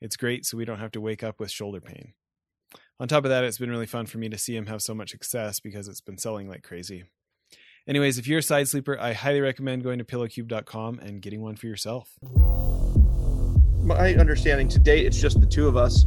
it's great so we don't have to wake up with shoulder pain. On top of that, it's been really fun for me to see him have so much success because it's been selling like crazy. Anyways, if you're a side sleeper, I highly recommend going to pillowcube.com and getting one for yourself. My understanding to date, it's just the two of us,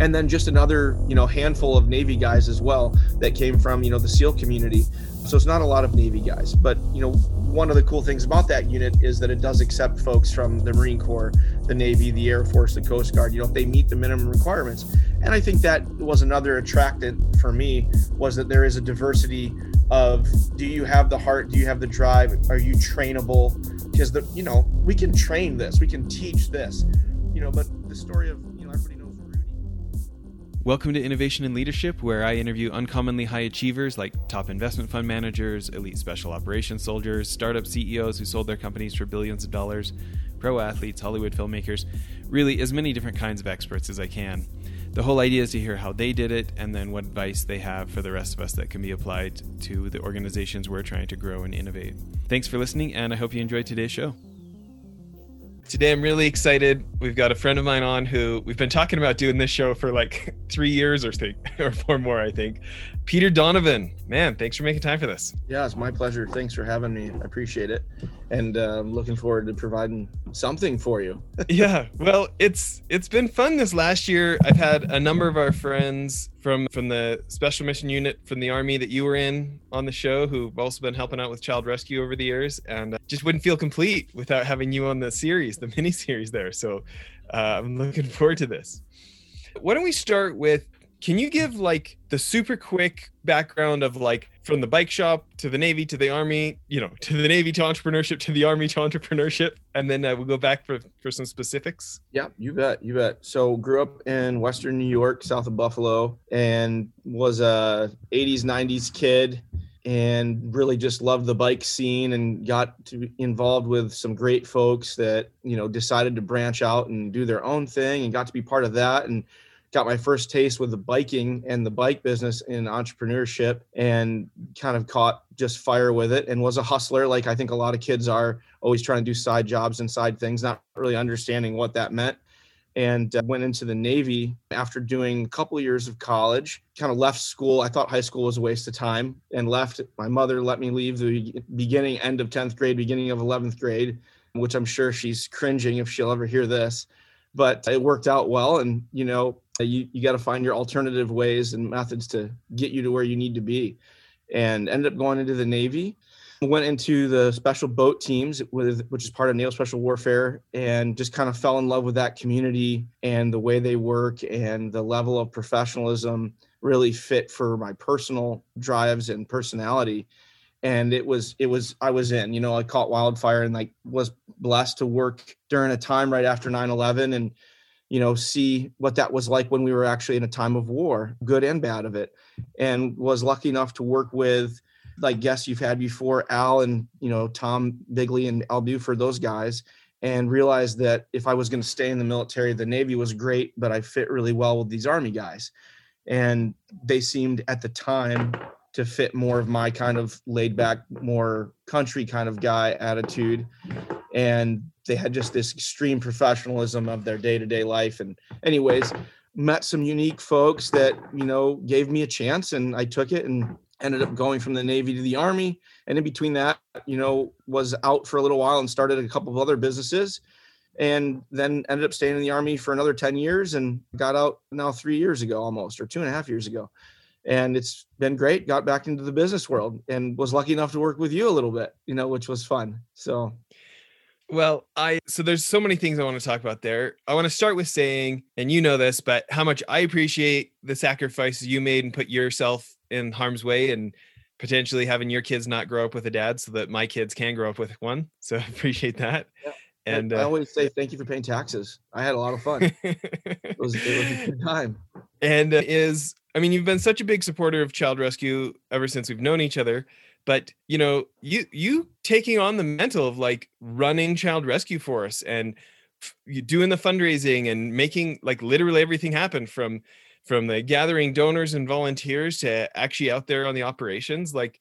and then just another, you know, handful of Navy guys as well that came from, you know, the SEAL community. So it's not a lot of Navy guys, but you know, one of the cool things about that unit is that it does accept folks from the Marine Corps, the Navy, the Air Force, the Coast Guard. You know, if they meet the minimum requirements, and I think that was another attractant for me was that there is a diversity of do you have the heart? Do you have the drive? Are you trainable? Because the you know we can train this. We can teach this. You know but the story of you know everybody knows rudy. Welcome to Innovation and Leadership, where I interview uncommonly high achievers like top investment fund managers, elite special operations soldiers, startup CEOs who sold their companies for billions of dollars, pro athletes, Hollywood filmmakers, really as many different kinds of experts as I can. The whole idea is to hear how they did it and then what advice they have for the rest of us that can be applied to the organizations we're trying to grow and innovate. Thanks for listening, and I hope you enjoyed today's show. Today, I'm really excited. We've got a friend of mine on who we've been talking about doing this show for like three years or think or four more, I think. Peter Donovan, man, thanks for making time for this. yeah it's my pleasure thanks for having me i appreciate it and uh, i'm looking forward to providing something for you yeah, well, it's it's been fun this last year. I've had a number of our friends from from the special mission unit from the army that you were in on the show who've also been helping out with child rescue over the years, and uh, just wouldn't feel complete without having you on the series, the mini series there. So uh, I'm looking forward to this. Why don't we start with? Can you give like the super quick background of like from the bike shop to the Navy to the Army, you know, to the Navy to entrepreneurship to the Army to entrepreneurship, and then uh, we'll go back for for some specifics. Yeah, you bet, you bet. So grew up in Western New York, south of Buffalo, and was a 80s, 90s kid and really just loved the bike scene and got to be involved with some great folks that, you know, decided to branch out and do their own thing and got to be part of that and got my first taste with the biking and the bike business in entrepreneurship and kind of caught just fire with it and was a hustler like I think a lot of kids are always trying to do side jobs and side things not really understanding what that meant and uh, went into the Navy after doing a couple years of college. Kind of left school. I thought high school was a waste of time and left. My mother let me leave the beginning, end of 10th grade, beginning of 11th grade, which I'm sure she's cringing if she'll ever hear this. But it worked out well. And, you know, you, you got to find your alternative ways and methods to get you to where you need to be. And ended up going into the Navy went into the special boat teams with which is part of naval special warfare and just kind of fell in love with that community and the way they work and the level of professionalism really fit for my personal drives and personality and it was it was i was in you know i caught wildfire and like was blessed to work during a time right after 9-11 and you know see what that was like when we were actually in a time of war good and bad of it and was lucky enough to work with like guests you've had before, Al and you know Tom Bigley and Al Buford, those guys, and realized that if I was going to stay in the military, the Navy was great, but I fit really well with these Army guys, and they seemed at the time to fit more of my kind of laid back, more country kind of guy attitude, and they had just this extreme professionalism of their day to day life. And anyways, met some unique folks that you know gave me a chance, and I took it and ended up going from the Navy to the Army. And in between that, you know, was out for a little while and started a couple of other businesses. And then ended up staying in the Army for another 10 years and got out now three years ago almost, or two and a half years ago. And it's been great. Got back into the business world and was lucky enough to work with you a little bit, you know, which was fun. So Well, I so there's so many things I want to talk about there. I want to start with saying, and you know this, but how much I appreciate the sacrifices you made and put yourself in harm's way and potentially having your kids not grow up with a dad so that my kids can grow up with one. So I appreciate that. Yeah. And I uh, always say thank you for paying taxes. I had a lot of fun. It was, it was a good time. and uh, is I mean, you've been such a big supporter of child rescue ever since we've known each other. But you know, you you taking on the mental of like running child rescue for us and you doing the fundraising and making like literally everything happen from from the gathering donors and volunteers to actually out there on the operations like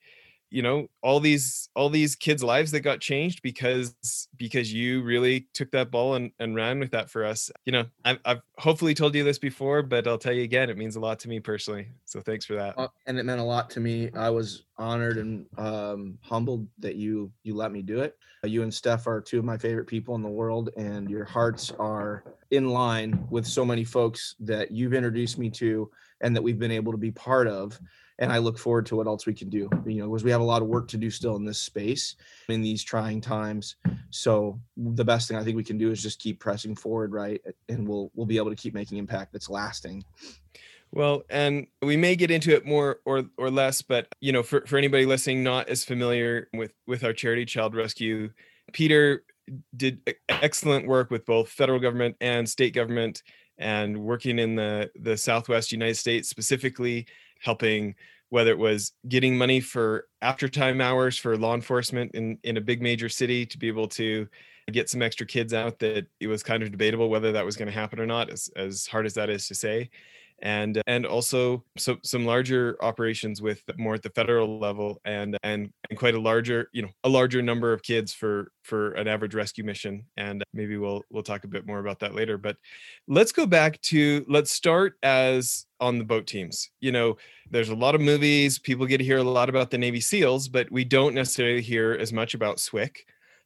you know all these all these kids lives that got changed because because you really took that ball and, and ran with that for us. You know I've, I've hopefully told you this before but i'll tell you again it means a lot to me personally so thanks for that. Uh, and it meant a lot to me. I was honored and um, humbled that you you let me do it. You and steph are two of my favorite people in the world and your hearts are in line with so many folks that you've introduced me to and that we've been able to be part of and I look forward to what else we can do. You know, because we have a lot of work to do still in this space in these trying times. So the best thing I think we can do is just keep pressing forward, right? And we'll we'll be able to keep making impact that's lasting. Well, and we may get into it more or or less, but you know, for, for anybody listening not as familiar with with our charity Child Rescue, Peter did excellent work with both federal government and state government and working in the the southwest united states specifically helping whether it was getting money for after time hours for law enforcement in in a big major city to be able to get some extra kids out that it was kind of debatable whether that was going to happen or not as, as hard as that is to say and and also so some larger operations with more at the federal level and and and quite a larger you know a larger number of kids for for an average rescue mission and maybe we'll we'll talk a bit more about that later but let's go back to let's start as on the boat teams. You know there's a lot of movies people get to hear a lot about the navy seals but we don't necessarily hear as much about SWCC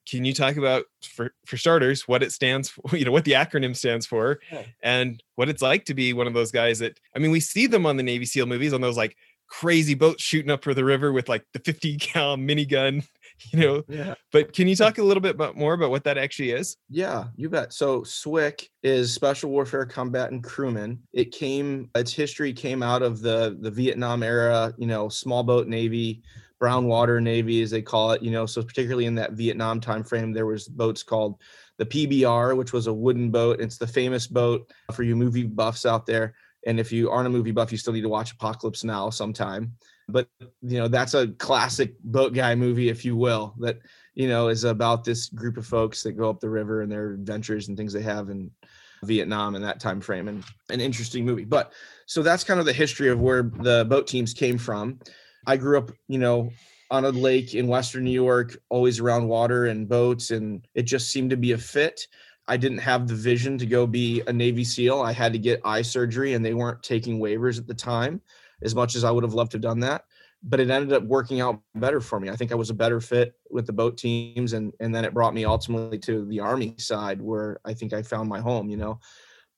can you talk about for for starters what it stands for you know what the acronym stands for yeah. and what it's like to be one of those guys that i mean we see them on the navy seal movies on those like crazy boats shooting up for the river with like the 50 cal minigun you know? Yeah. But can you talk a little bit about, more about what that actually is? Yeah you bet. So SWCC is special warfare combatant crewman it came its history came out of the the vietnam era you know small boat navy brown water navy as they call it you know so particularly in that vietnam time frame there was boats called the pbr which was a wooden boat. It's the famous boat for you movie buffs out there. And if you aren't a movie buff you still need to watch apocalypse now sometime. But you know that's a classic boat guy movie if you will that you know is about this group of folks that go up the river and their adventures and things they have in vietnam in that time frame and an interesting movie. But so that's kind of the history of where the boat teams came from I grew up, you know, on a lake in Western New York, always around water and boats, and it just seemed to be a fit. I didn't have the vision to go be a Navy SEAL. I had to get eye surgery, and they weren't taking waivers at the time as much as I would have loved to have done that. But it ended up working out better for me. I think I was a better fit with the boat teams, and and then it brought me ultimately to the Army side, where I think I found my home. You know,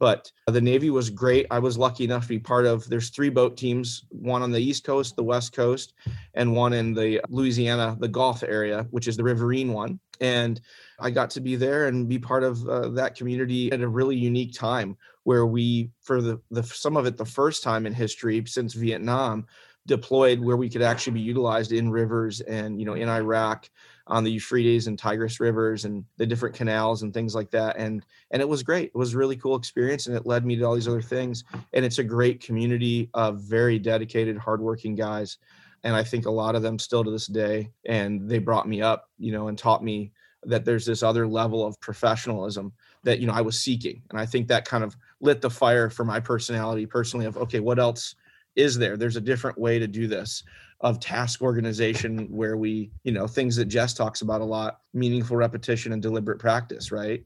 but the Navy was great. I was lucky enough to be part of. There's three boat teams, one on the East Coast, the West Coast, and one in the Louisiana, the Gulf area, which is the Riverine one. And I got to be there and be part of uh, that community at a really unique time where we, for the, the some of it, the first time in history since Vietnam, deployed where we could actually be utilized in rivers and you know in Iraq on the Euphrates and Tigris rivers and the different canals and things like that. And and it was great. It was a really cool experience, and it led me to all these other things. And it's a great community of very dedicated, hardworking guys. And I think a lot of them still to this day. And they brought me up, you know, and taught me that there's this other level of professionalism that you know I was seeking. And I think that kind of lit the fire for my personality personally of okay, what else is there? There's a different way to do this of task organization where we, you know, things that Jess talks about a lot, meaningful repetition and deliberate practice, right?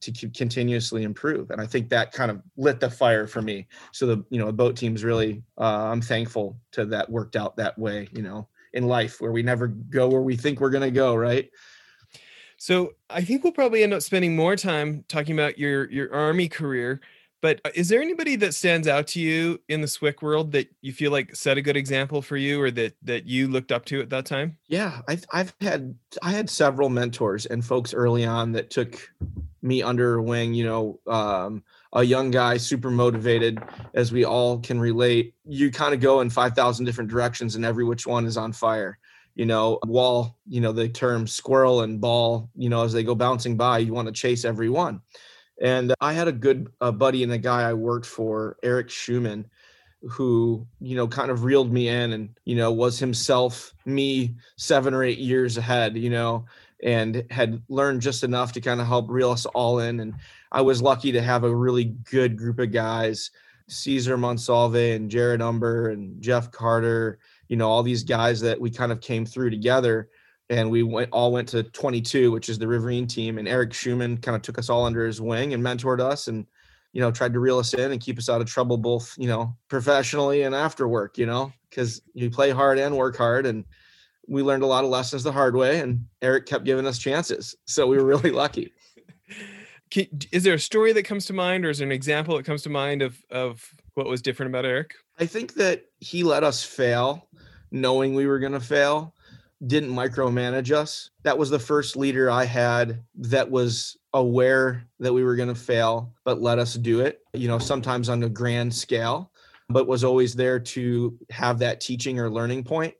To continuously improve. And I think that kind of lit the fire for me. So the, you know, the boat team's really, uh, I'm thankful to that worked out that way, you know, in life where we never go where we think we're going to go, right? So I think we'll probably end up spending more time talking about your your army career but uh, is there anybody that stands out to you in the SWCC world that you feel like set a good example for you, or that that you looked up to at that time? Yeah, I've I've had I had several mentors and folks early on that took me under wing. You know, um, a young guy, super motivated, as we all can relate. You kind of go in five thousand different directions, and every which one is on fire you know, wall, you know, the term squirrel and ball, you know, as they go bouncing by, you want to chase every one. And I had a good uh, buddy and a guy I worked for, Eric Schumann, who, you know, kind of reeled me in and, you know, was himself me seven or eight years ahead, you know, and had learned just enough to kind of help reel us all in. And I was lucky to have a really good group of guys, Caesar Monsalve and Jared Umber and Jeff Carter, you know, all these guys that we kind of came through together. And we went all went to 22, which is the Riverine team. And Eric Schumann kind of took us all under his wing and mentored us and, you know, tried to reel us in and keep us out of trouble, both, you know, professionally and after work, you know, because you play hard and work hard. And we learned a lot of lessons the hard way. And Eric kept giving us chances. So we were really lucky. Can, is there a story that comes to mind or is there an example that comes to mind of, of what was different about Eric? I think that he let us fail knowing we were going to fail, didn't micromanage us. That was the first leader I had that was aware that we were going to fail, but let us do it, you know, sometimes on a grand scale, but was always there to have that teaching or learning point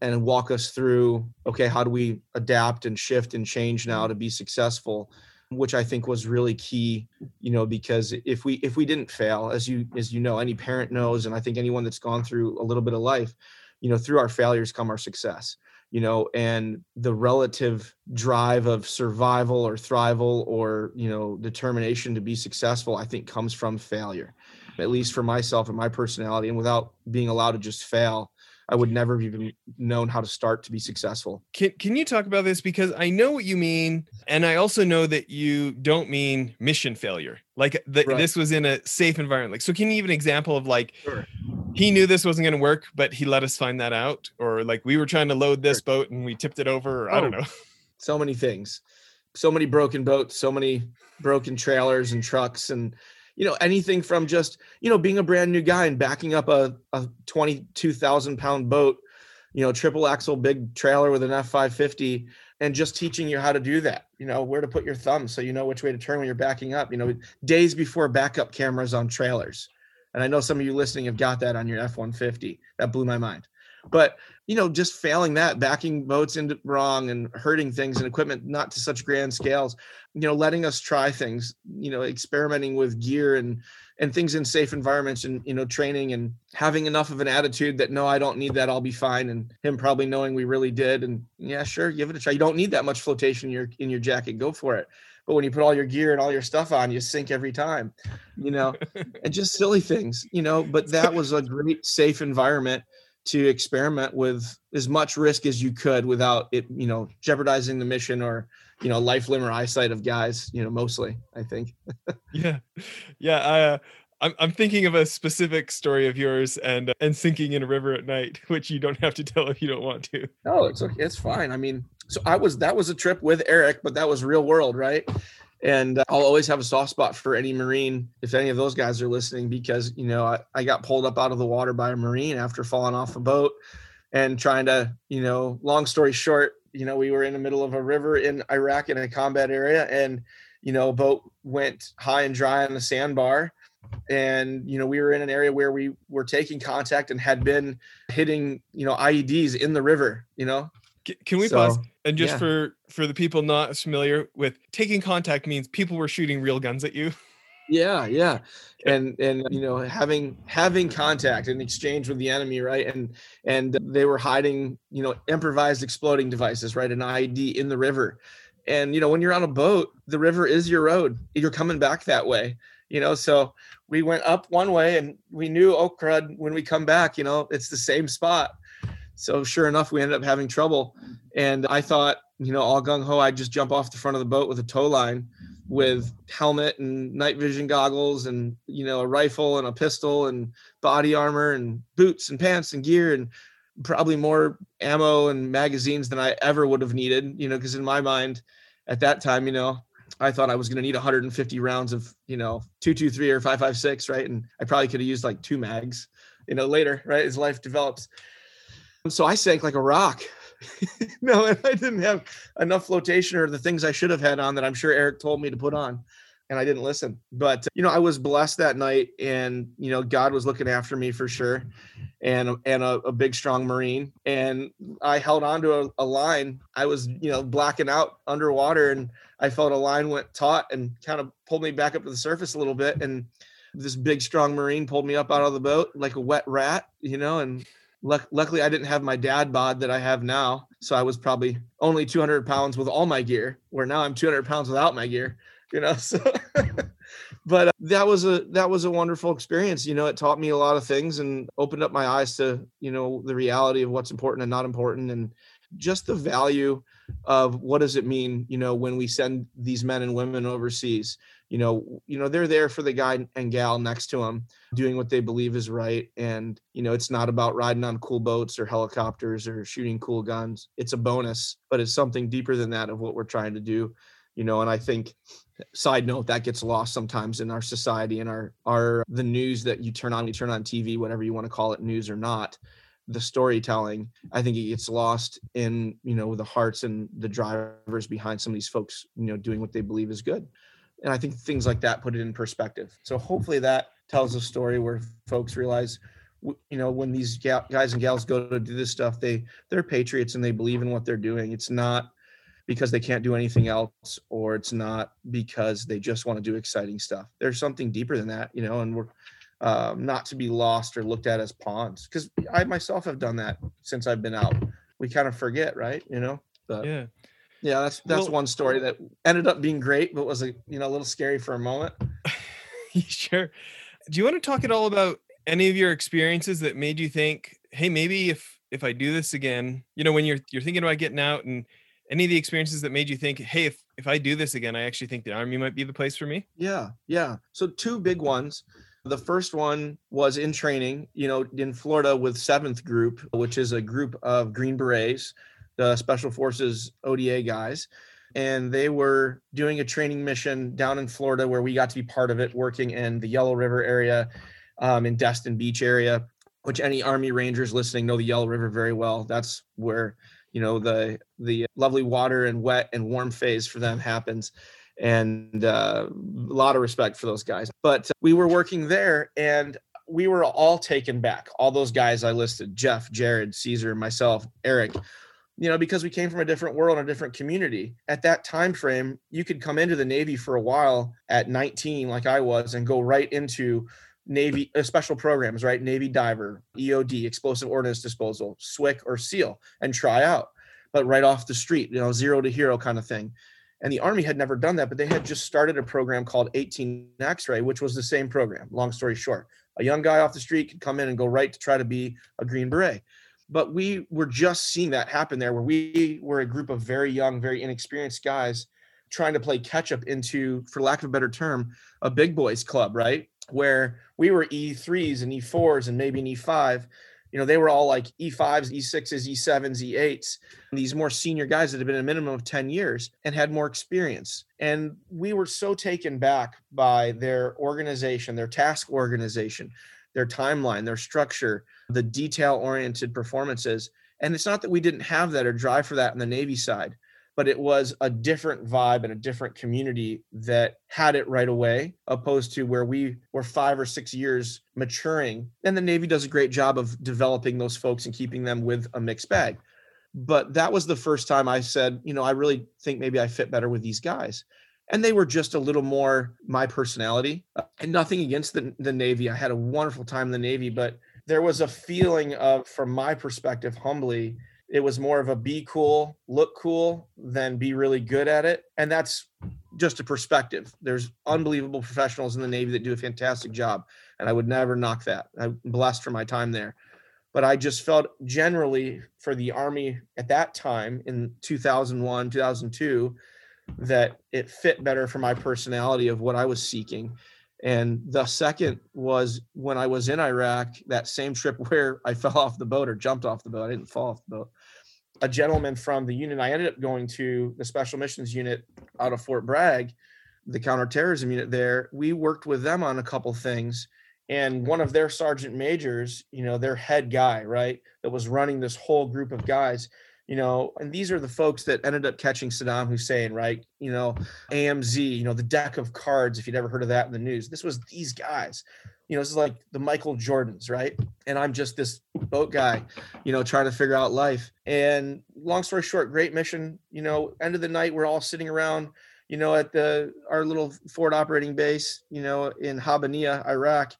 and walk us through okay, how do we adapt and shift and change now to be successful? which I think was really key, you know, because if we if we didn't fail, as you as you know, any parent knows, and I think anyone that's gone through a little bit of life, you know, through our failures come our success, you know, and the relative drive of survival or thrival or you know determination to be successful, I think comes from failure, at least for myself and my personality, and without being allowed to just fail, I would never have even known how to start to be successful. Can Can you talk about this because I know what you mean, and I also know that you don't mean mission failure. Like the, right. this was in a safe environment. Like, so can you give an example of like sure. he knew this wasn't going to work, but he let us find that out, or like we were trying to load this sure. boat and we tipped it over, or oh, I don't oh, know. So many things, so many broken boats, so many broken trailers and trucks and you know anything from just you know being a brand new guy and backing up a, a 22,000 pound boat you know triple axle big trailer with an F550 and just teaching you how to do that you know where to put your thumb so you know which way to turn when you're backing up you know days before backup cameras on trailers. And I know some of you listening have got that on your F150 that blew my mind but you know just failing that backing boats into wrong and hurting things and equipment not to such grand scales you know letting us try things you know experimenting with gear and and things in safe environments and you know training and having enough of an attitude that no i don't need that i'll be fine and him probably knowing we really did and yeah sure give it a try. You don't need that much flotation in your in your jacket go for it. But when you put all your gear and all your stuff on you sink every time you know? And just silly things you know? But that was a great safe environment to experiment with as much risk as you could without it, you know, jeopardizing the mission or, you know, life, limb, or eyesight of guys, you know, mostly, I think. yeah. Yeah. I, uh, I'm, I'm thinking of a specific story of yours and uh, and sinking in a river at night, which you don't have to tell if you don't want to. No, it's okay. It's fine. I mean, so I was that was a trip with Eric, but that was real world, right? And uh, I'll always have a soft spot for any Marine, if any of those guys are listening, because, you know, I, I got pulled up out of the water by a Marine after falling off a boat and trying to, you know, long story short, you know, we were in the middle of a river in Iraq in a combat area and, you know, a boat went high and dry on the sandbar. And, you know, we were in an area where we were taking contact and had been hitting, you know, IEDs in the river, you know, can we so, pause and just yeah. for for the people not familiar with taking contact means people were shooting real guns at you. Yeah, yeah, and and you know having having contact and exchange with the enemy, right? And and they were hiding, you know, improvised exploding devices, right? An IED in the river, and you know when you're on a boat, the river is your road. You're coming back that way, you know. So we went up one way, and we knew, oh crud, when we come back, you know, it's the same spot so sure enough, we ended up having trouble. And I thought, you know, all gung ho, I'd just jump off the front of the boat with a tow line with helmet and night vision goggles and, you know, a rifle and a pistol and body armor and boots and pants and gear and probably more ammo and magazines than I ever would have needed, you know, because in my mind at that time, you know, I thought I was going to need 150 rounds of, you know, 223 or 556, right? And I probably could have used like two mags, you know, later, right? As life develops. So I sank like a rock. no, and I didn't have enough flotation or the things I should have had on that I'm sure Eric told me to put on. And I didn't listen. But, you know, I was blessed that night and, you know, God was looking after me for sure. And, and a, a big, strong Marine. And I held on to a, a line. I was, you know, blacking out underwater and I felt a line went taut and kind of pulled me back up to the surface a little bit. And this big strong marine pulled me up out of the boat like a wet rat you know and luck- luckily i didn't have my dad bod that i have now so i was probably only 200 pounds with all my gear where now i'm 200 pounds without my gear you know so but uh, that was a that was a wonderful experience you know it taught me a lot of things and opened up my eyes to you know the reality of what's important and not important and just the value of what does it mean you know when we send these men and women overseas. You know you know they're there for the guy and gal next to them doing what they believe is right and you know it's not about riding on cool boats or helicopters or shooting cool guns. It's a bonus but it's something deeper than that of what we're trying to do you know and i think side note that gets lost sometimes in our society and our our the news that you turn on you turn on tv whatever you want to call it news or not the storytelling i think it gets lost in you know the hearts and the drivers behind some of these folks you know doing what they believe is good. And i think things like that put it in perspective. So hopefully that tells a story where folks realize you know when these guys and gals go to do this stuff they they're patriots and they believe in what they're doing. It's not because they can't do anything else or it's not because they just want to do exciting stuff. There's something deeper than that you know and we're um, not to be lost or looked at as pawns because i myself have done that since i've been out. We kind of forget right you know but yeah. yeah that's that's well, one story that ended up being great but was a you know a little scary for a moment. Sure? Do you want to talk at all about any of your experiences that made you think hey maybe if if i do this again you know when you're you're thinking about getting out and any of the experiences that made you think, hey, if, if I do this again, I actually think the army might be the place for me? Yeah, yeah. So two big ones. The first one was in training, you know, in Florida with Seventh Group, which is a group of Green Berets, the Special Forces ODA guys. And they were doing a training mission down in Florida where we got to be part of it, working in the Yellow River area, um, in Destin Beach area, which any Army Rangers listening know the Yellow River very well. That's where you know the the lovely water and wet and warm phase for them happens and uh, a lot of respect for those guys. But we were working there and we were all taken back. All those guys i listed jeff jared caesar myself eric you know because we came from a different world a different community. At that time frame you could come into the navy for a while at 19 like i was and go right into Navy uh, special programs, right? Navy diver, EOD, explosive ordnance disposal, SWCC or SEAL, and try out, but right off the street, you know, zero to hero kind of thing. And the Army had never done that, but they had just started a program called 18 X-ray, which was the same program. Long story short, a young guy off the street could come in and go right to try to be a Green Beret. But we were just seeing that happen there, where we were a group of very young, very inexperienced guys trying to play catch up into, for lack of a better term, a big boys club, right? Where we were E3s and E4s and maybe an E5. You know, they were all like E5s, E6s, E7s, E8s, these more senior guys that had been a minimum of 10 years and had more experience. And we were so taken back by their organization, their task organization, their timeline, their structure, the detail oriented performances. And it's not that we didn't have that or drive for that on the Navy side, but it was a different vibe and a different community that had it right away, opposed to where we were five or six years maturing. And the Navy does a great job of developing those folks and keeping them with a mixed bag. But that was the first time I said, you know, I really think maybe I fit better with these guys. And they were just a little more my personality. And nothing against the, the Navy. I had a wonderful time in the Navy, but there was a feeling of, from my perspective, humbly, it was more of a be cool, look cool than be really good at it. And that's just a perspective. There's unbelievable professionals in the Navy that do a fantastic job. And I would never knock that. I'm blessed for my time there. But I just felt generally for the Army at that time in 2001, 2002, that it fit better for my personality of what I was seeking. And the second was when I was in Iraq, that same trip where I fell off the boat or jumped off the boat. I didn't fall off the boat a gentleman from the unit I ended up going to, the special missions unit out of Fort Bragg, the counterterrorism unit there. We worked with them on a couple things. And one of their sergeant majors, you know, their head guy, right, that was running this whole group of guys, you know, and these are the folks that ended up catching Saddam Hussein, right? You know, AMZ, you know, the deck of cards, if you'd ever heard of that in the news. This was these guys you know, this is like the Michael Jordans, right? And I'm just this boat guy, you know, trying to figure out life. And long story short, great mission. You know, end of the night, we're all sitting around, you know, at the our little Ford operating base, you know, in Habbaniyah, Iraq.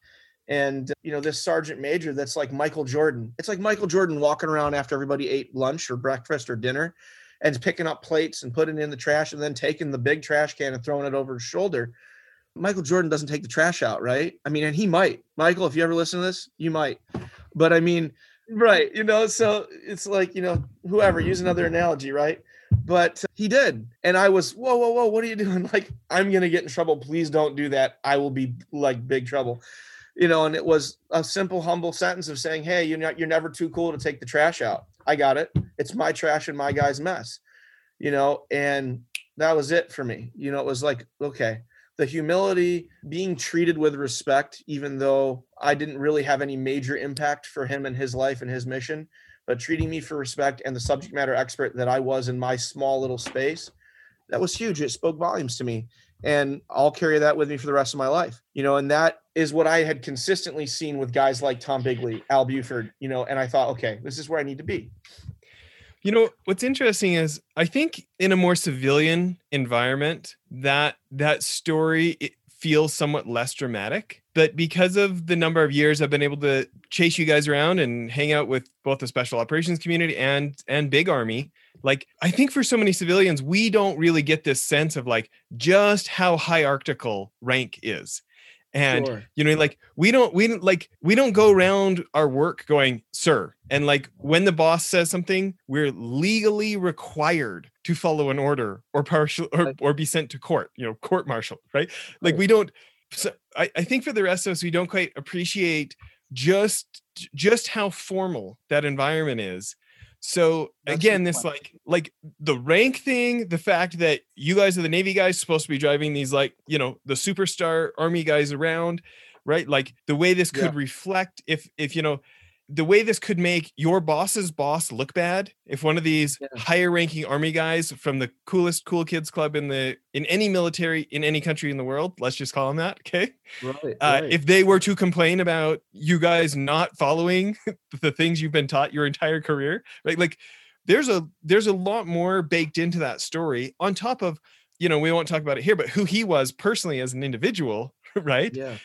And you know, this sergeant major that's like Michael Jordan. It's like Michael Jordan walking around after everybody ate lunch or breakfast or dinner and picking up plates and putting in the trash and then taking the big trash can and throwing it over his shoulder. Michael Jordan doesn't take the trash out, right? I mean, and he might. Michael, if you ever listen to this, you might. But I mean, right, you know, so it's like, you know, whoever, use another analogy, right? but uh, he did and i was whoa whoa whoa what are you doing like i'm gonna get in trouble please don't do that i will be like big trouble you know and it was a simple humble sentence of saying hey you're not you're never too cool to take the trash out i got it it's my trash and my guy's mess you know and that was it for me you know it was like okay the humility being treated with respect even though i didn't really have any major impact for him and his life and his mission but treating me for respect and the subject matter expert that I was in my small little space, that was huge. It spoke volumes to me. And I'll carry that with me for the rest of my life. You know, and that is what I had consistently seen with guys like Tom Bigley, Al Buford, you know, and I thought, okay, this is where I need to be. You know, what's interesting is I think in a more civilian environment, that that story it feels somewhat less dramatic. But because of the number of years I've been able to chase you guys around and hang out with both the special operations community and and big army, like I think for so many civilians, we don't really get this sense of like just how hierarchical rank is. And sure. you know like we don't we don't like we don't go around our work going sir and like when the boss says something we're legally required to follow an order or partial or, or be sent to court you know court martial right? Like we don't so I, I think for the rest of us we don't quite appreciate just just how formal that environment is so That's again, this point. like like the rank thing, the fact that you guys are the Navy guys supposed to be driving these like, you know, the superstar army guys around, right? Like the way this could yeah. reflect if if you know the way this could make your boss's boss look bad if one of these yeah. higher ranking army guys from the coolest cool kids club in the in any military in any country in the world let's just call them that okay right, uh, right. if they were to complain about you guys not following the things you've been taught your entire career right like there's a there's a lot more baked into that story on top of you know we won't talk about it here but who he was personally as an individual right yeah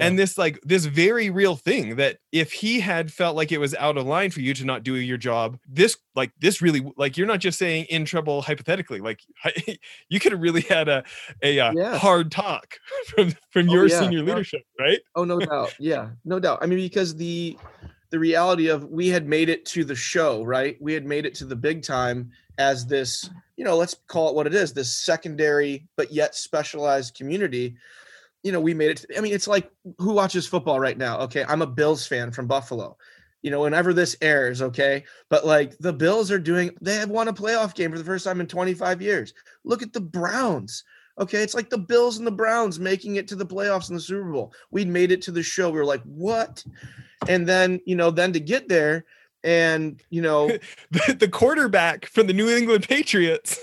and this like this very real thing that if he had felt like it was out of line for you to not do your job this like this really like you're not just saying in trouble hypothetically like you could have really had a a, uh, yeah. hard talk from from oh, your yeah. senior leadership right? Oh no doubt. Yeah no doubt. I mean because the the reality of we had made it to the show right? We had made it to the big time as this you know let's call it what it is this secondary but yet specialized community you know, we made it. I mean, it's like who watches football right now? Okay, I'm a Bills fan from Buffalo. You know, whenever this airs, okay, but like the Bills are doing, they have won a playoff game for the first time in 25 years. Look at the Browns. Okay, it's like the Bills and the Browns making it to the playoffs in the Super Bowl. We made it to the show. We were like, what? And then, you know, then to get there, and you know the, the, quarterback from the New England Patriots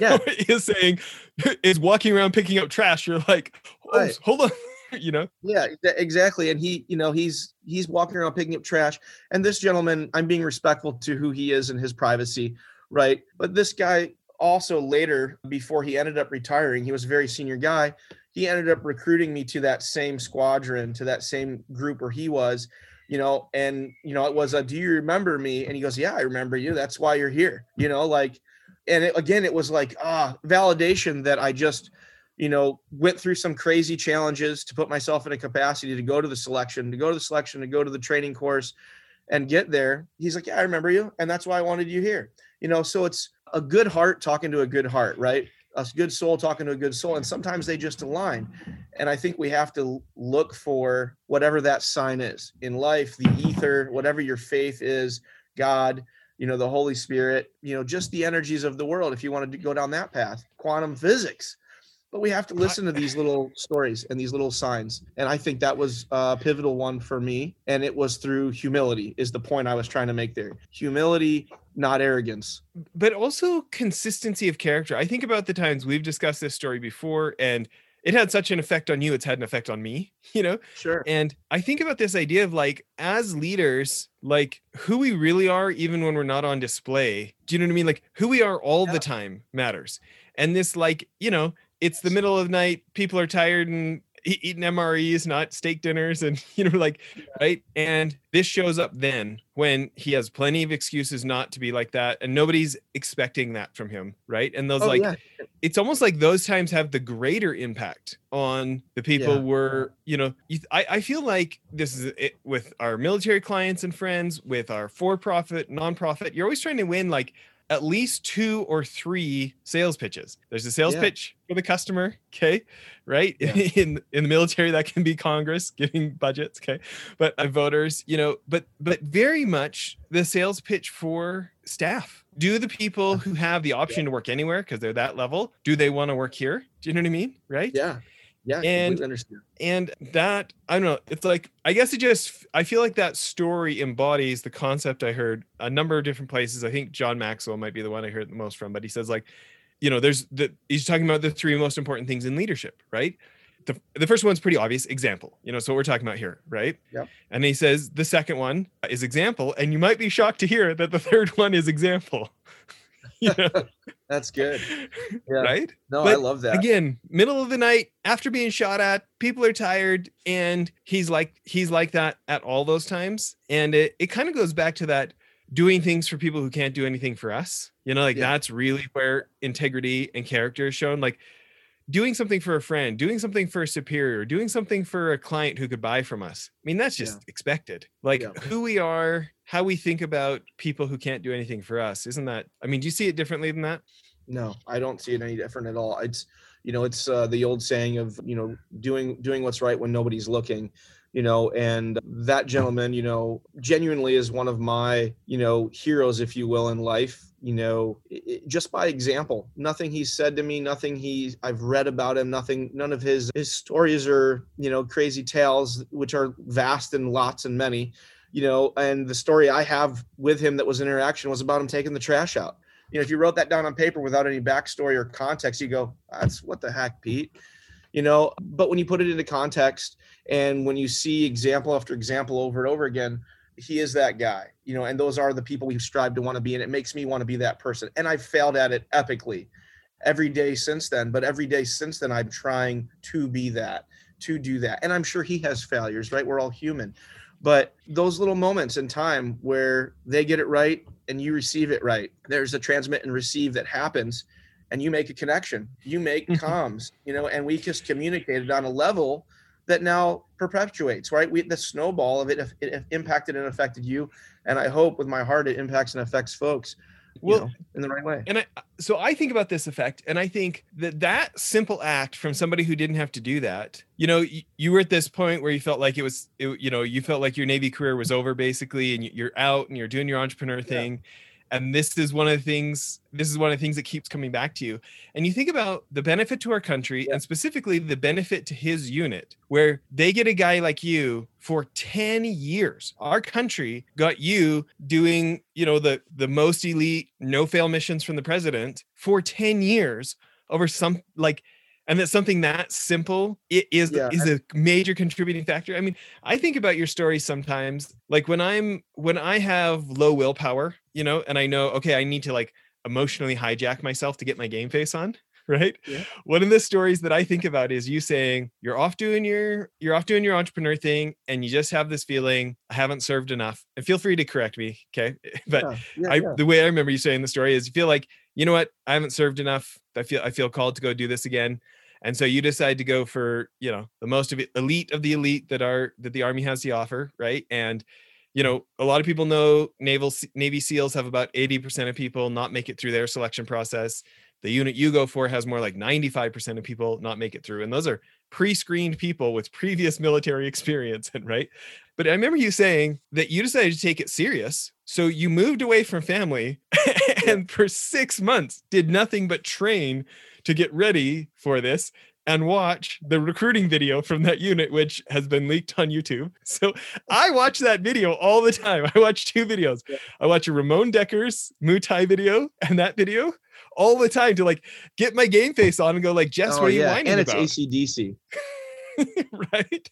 yeah. is saying is walking around picking up trash. You're like, oh, hold on. you know? Yeah, exactly. And he, you know, he's he's walking around picking up trash. And this gentleman, I'm being respectful to who he is and his privacy, right? But this guy also later, before he ended up retiring, he was a very senior guy. He ended up recruiting me to that same squadron, to that same group where he was you know, and you know, it was a, do you remember me? And he goes, yeah, I remember you. That's why you're here, you know, like, and it, again, it was like, ah, validation that I just, you know, went through some crazy challenges to put myself in a capacity to go to the selection, to go to the selection, to go to the training course and get there. He's like, yeah, I remember you. And that's why I wanted you here, you know, so it's a good heart talking to a good heart, right? a good soul talking to a good soul and sometimes they just align and i think we have to look for whatever that sign is in life the ether whatever your faith is god you know the holy spirit you know just the energies of the world if you wanted to go down that path quantum physics but we have to listen to these little stories and these little signs. And i think that was a pivotal one for me. And it was through humility is the point i was trying to make there. Humility not arrogance. But also consistency of character. I think about the times we've discussed this story before and it had such an effect on you it's had an effect on me you know? Sure. And i think about this idea of like as leaders like who we really are even when we're not on display. Do you know what i mean? Like who we are all yeah. the time matters. And this like you know it's the middle of the night people are tired and eating mres not steak dinners and you know like right and this shows up then when he has plenty of excuses not to be like that and nobody's expecting that from him right and those Oh, like yeah. it's almost like those times have the greater impact on the people Yeah. we're you know you, I, I feel like this is it with our military clients and friends with our for-profit nonprofit you're always trying to win like at least two or three sales pitches. There's a sales Yeah. pitch for the customer okay right? Yeah. in in the military that can be congress giving budgets okay? But uh, voters you know but but very much the sales pitch for staff. Do the people who have the option to work anywhere because they're that level do they want to work here? Do you know what i mean right? Yeah. Yeah. And- understand. and that i don't know it's like i guess it just i feel like that story embodies the concept i heard a number of different places i think john maxwell might be the one i heard the most from but he says like you know there's the he's talking about the three most important things in leadership right the, the first one's pretty obvious example you know so what we're talking about here right Yep. and he says the second one is example and you might be shocked to hear that the third one is example you know That's good. Yeah. right No, I love that. again middle of the night after being shot at people are tired and he's like he's like that at all those times and it, it kind of goes back to that doing things for people who can't do anything for us you know like Yeah. that's really where integrity and character is shown like doing something for a friend doing something for a superior doing something for a client who could buy from us i mean that's just Yeah. expected like Yeah. who we are how we think about people who can't do anything for us isn't that i mean do you see it differently than that No, I don't see it any different at all. It's you know, it's uh, the old saying of you know doing doing what's right when nobody's looking, you know, and that gentleman, you know, genuinely is one of my you know heroes, if you will, in life. You know, i- i- just by example, nothing he said to me, nothing he I've read about him, nothing, none of his his stories are you know crazy tales, which are vast and lots and many. You know, and the story I have with him that was an interaction was about him taking the trash out you know, if you wrote that down on paper without any backstory or context, you go, that's what the heck, Pete. You know, but when you put it into context and when you see example after example over and over again, he is that guy, you know, and those are the people we strive to want to be. And it makes me want to be that person. And I've failed at it epically every day since then. But every day since then, I'm trying to be that, to do that. And I'm sure he has failures, right? We're all human. But those little moments in time where they get it right and you receive it right, there's a transmit and receive that happens, and you make a connection. You make Mhm. comms, you know, and we just communicated on a level that now perpetuates, right? We the snowball of it, if it impacted and affected you, and I hope with my heart it impacts and affects folks, Well, know, in the right way. and I so I think about this effect, and I think that that simple act from somebody who didn't have to do that. You know, you, you were at this point where you felt like it was, it, you know, you felt like your Navy career was over basically, and you- you're out and you're doing your entrepreneur thing. And this is one of the things. This is one of the things that keeps coming back to you. And you think about the benefit to our country, Yeah. and specifically the benefit to his unit, where they get a guy like you for 10 years. Our country got you doing, you know, the the most elite no fail missions from the president for 10 years over some like and that something that simple it is Yeah, is a major contributing factor. I mean, I think about your story sometimes like when I'm when I have low willpower, you know, and I know okay, I need to like emotionally hijack myself to get my game face on, right? Yeah. One of the stories that I think about is you saying you're off doing your you're off doing your entrepreneur thing and you just have this feeling I haven't served enough. And feel free to correct me, okay? But yeah, yeah, I the way I remember you saying the story is you feel like, you know what, I haven't served enough. I feel I feel called to go do this again. And so you decide to go for, you know, the most of it, elite of the elite that are that the army has to offer, right? And you know, a lot of people know naval Navy SEALs have about 80% of people not make it through their selection process. The unit you go for has more like 95% of people not make it through. And those are pre-screened people with previous military experience, and right? But I remember you saying that you decided to take it serious. So you moved away from family and for six months did nothing but train to get ready for this and watch the recruiting video from that unit, which has been leaked on YouTube. So I watch that video all the time. I watch two videos. I watch a Ramon Dekkers' Muay Thai video and that video all the time to like get my game face on and go like, Jess, Oh, what are you yeah. whining and it's about? ACDC. right?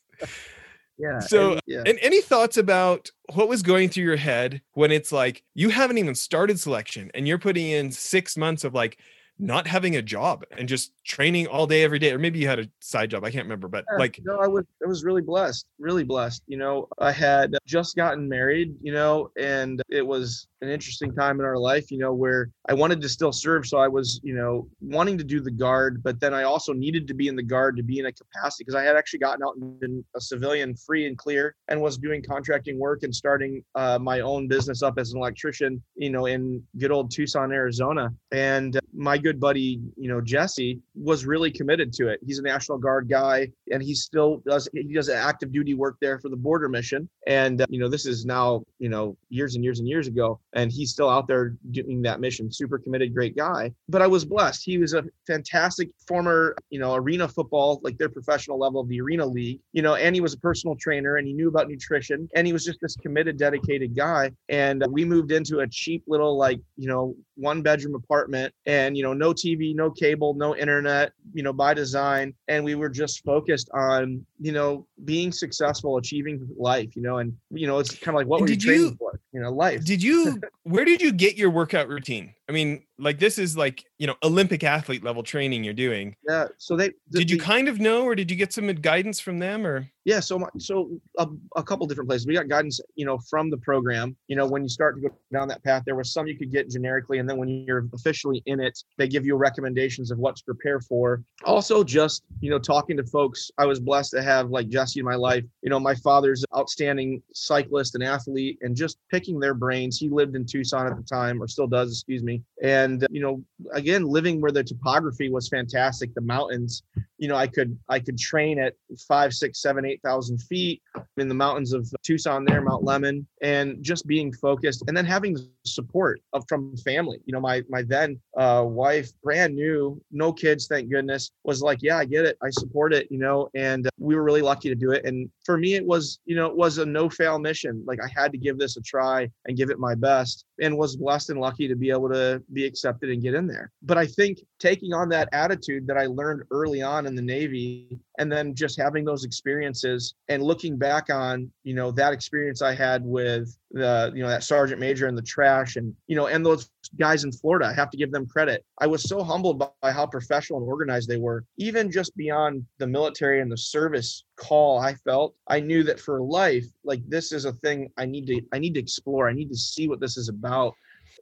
Yeah. So, and- yeah. And any thoughts about what was going through your head when it's like you haven't even started selection and you're putting in six months of like not having a job and just training all day every day or maybe you had a side job i can't remember but Yeah, like no i was i was really blessed really blessed you know i had just gotten married you know and it was an interesting time in our life you know where i wanted to still serve so i was you know wanting to do the guard but then i also needed to be in the guard to be in a capacity because i had actually gotten out and been a civilian free and clear and was doing contracting work and starting uh, my own business up as an electrician you know in good old tucson arizona and my good buddy you know jesse was really committed to it. He's a national guard guy and he still does he does active duty work there for the border mission. And uh, you know this is now you know years and years and years ago and he's still out there doing that mission. Super committed great guy. But i was blessed. He was a fantastic former you know arena football like their professional level of the arena league you know and he was a personal trainer and he knew about nutrition and he was just this committed dedicated guy. And we moved into a cheap little like you know one bedroom apartment and you know no tv no cable no internet you know by design. And we were just focused on you know being successful achieving life you know and you know it's kind of like what And were you did training you- for you know life did you where did you get your workout routine i mean like this is like you know olympic athlete level training you're doing yeah so they the- did you the- kind of know or did you get some guidance from them or Yeah, so my, so a, a couple different places. We got guidance, you know, from the program. You know, when you start to go down that path, there was some you could get generically, and then when you're officially in it, they give you recommendations of what to prepare for. Also, just you know, talking to folks. I was blessed to have like Jesse in my life. You know, my father's outstanding cyclist and athlete, and just picking their brains. He lived in Tucson at the time, or still does, excuse me. And you know, again, living where the topography was fantastic, the mountains you know, I could I could train at five, six, seven, eight thousand feet in the mountains of Tucson there, Mount Lemmon, and just being focused and then having support of from family. You know, my my then uh, wife, brand new, no kids, thank goodness, was like, Yeah, I get it. I support it, you know, and we were really lucky to do it. And for me, it was, you know, it was a no fail mission. Like I had to give this a try and give it my best and was blessed and lucky to be able to be accepted and get in there. But I think taking on that attitude that I learned early on in the Navy and then just having those experiences and looking back on, you know, that experience I had with the, you know, that sergeant major in the trash and, you know, and those guys in Florida, I have to give them credit. I was so humbled by, by how professional and organized they were, even just beyond the military and the service call I felt. I knew that for life, like this is a thing I need to, I need to explore. I need to see what this is about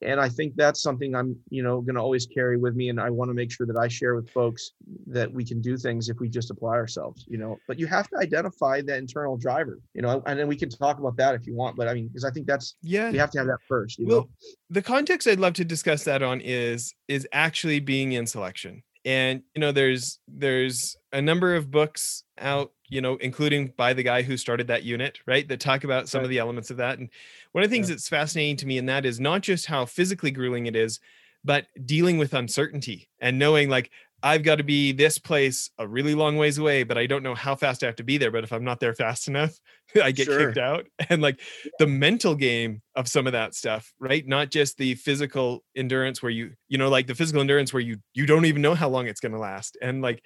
and i think that's something i'm you know going to always carry with me and i want to make sure that i share with folks that we can do things if we just apply ourselves you know? But you have to identify the internal driver you know? And then we can talk about that if you want but i mean because i think that's yeah. we have to have that first you well know? the context i'd love to discuss that on is is actually being in selection and you know there's there's a number of books out you know including by the guy who started that unit right that talk about some Right. of the elements of that and one of the things Yeah. that's fascinating to me in that is not just how physically grueling it is but dealing with uncertainty and knowing like i've got to be this place a really long ways away but i don't know how fast i have to be there but if i'm not there fast enough i get Sure. kicked out and like the mental game of some of that stuff right not just the physical endurance where you you know like the physical endurance where you you don't even know how long it's going to last and like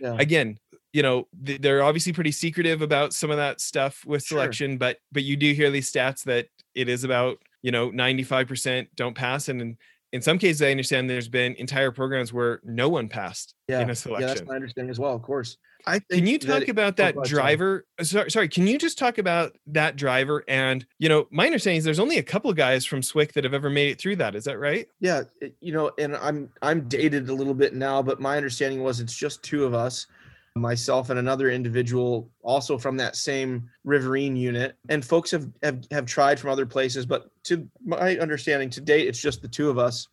yeah again you know th- they're obviously pretty secretive about some of that stuff with Sure. selection but but you do hear these stats that it is about you know 95% don't pass and in, some cases i understand there's been entire programs where no one passed yeah. in a selection. yeah that's my understanding as well of course. I can you talk about oh, that ahead, sorry. driver uh, sorry, sorry can you just talk about that driver? And you know my understanding is there's only a couple of guys from SWCC that have ever made it through that is that right? Yeah you know and i'm i'm dated a little bit now but my understanding was it's just two of us myself and another individual also from that same riverine unit. And folks have, have have tried from other places but to my understanding to date it's just the two of us.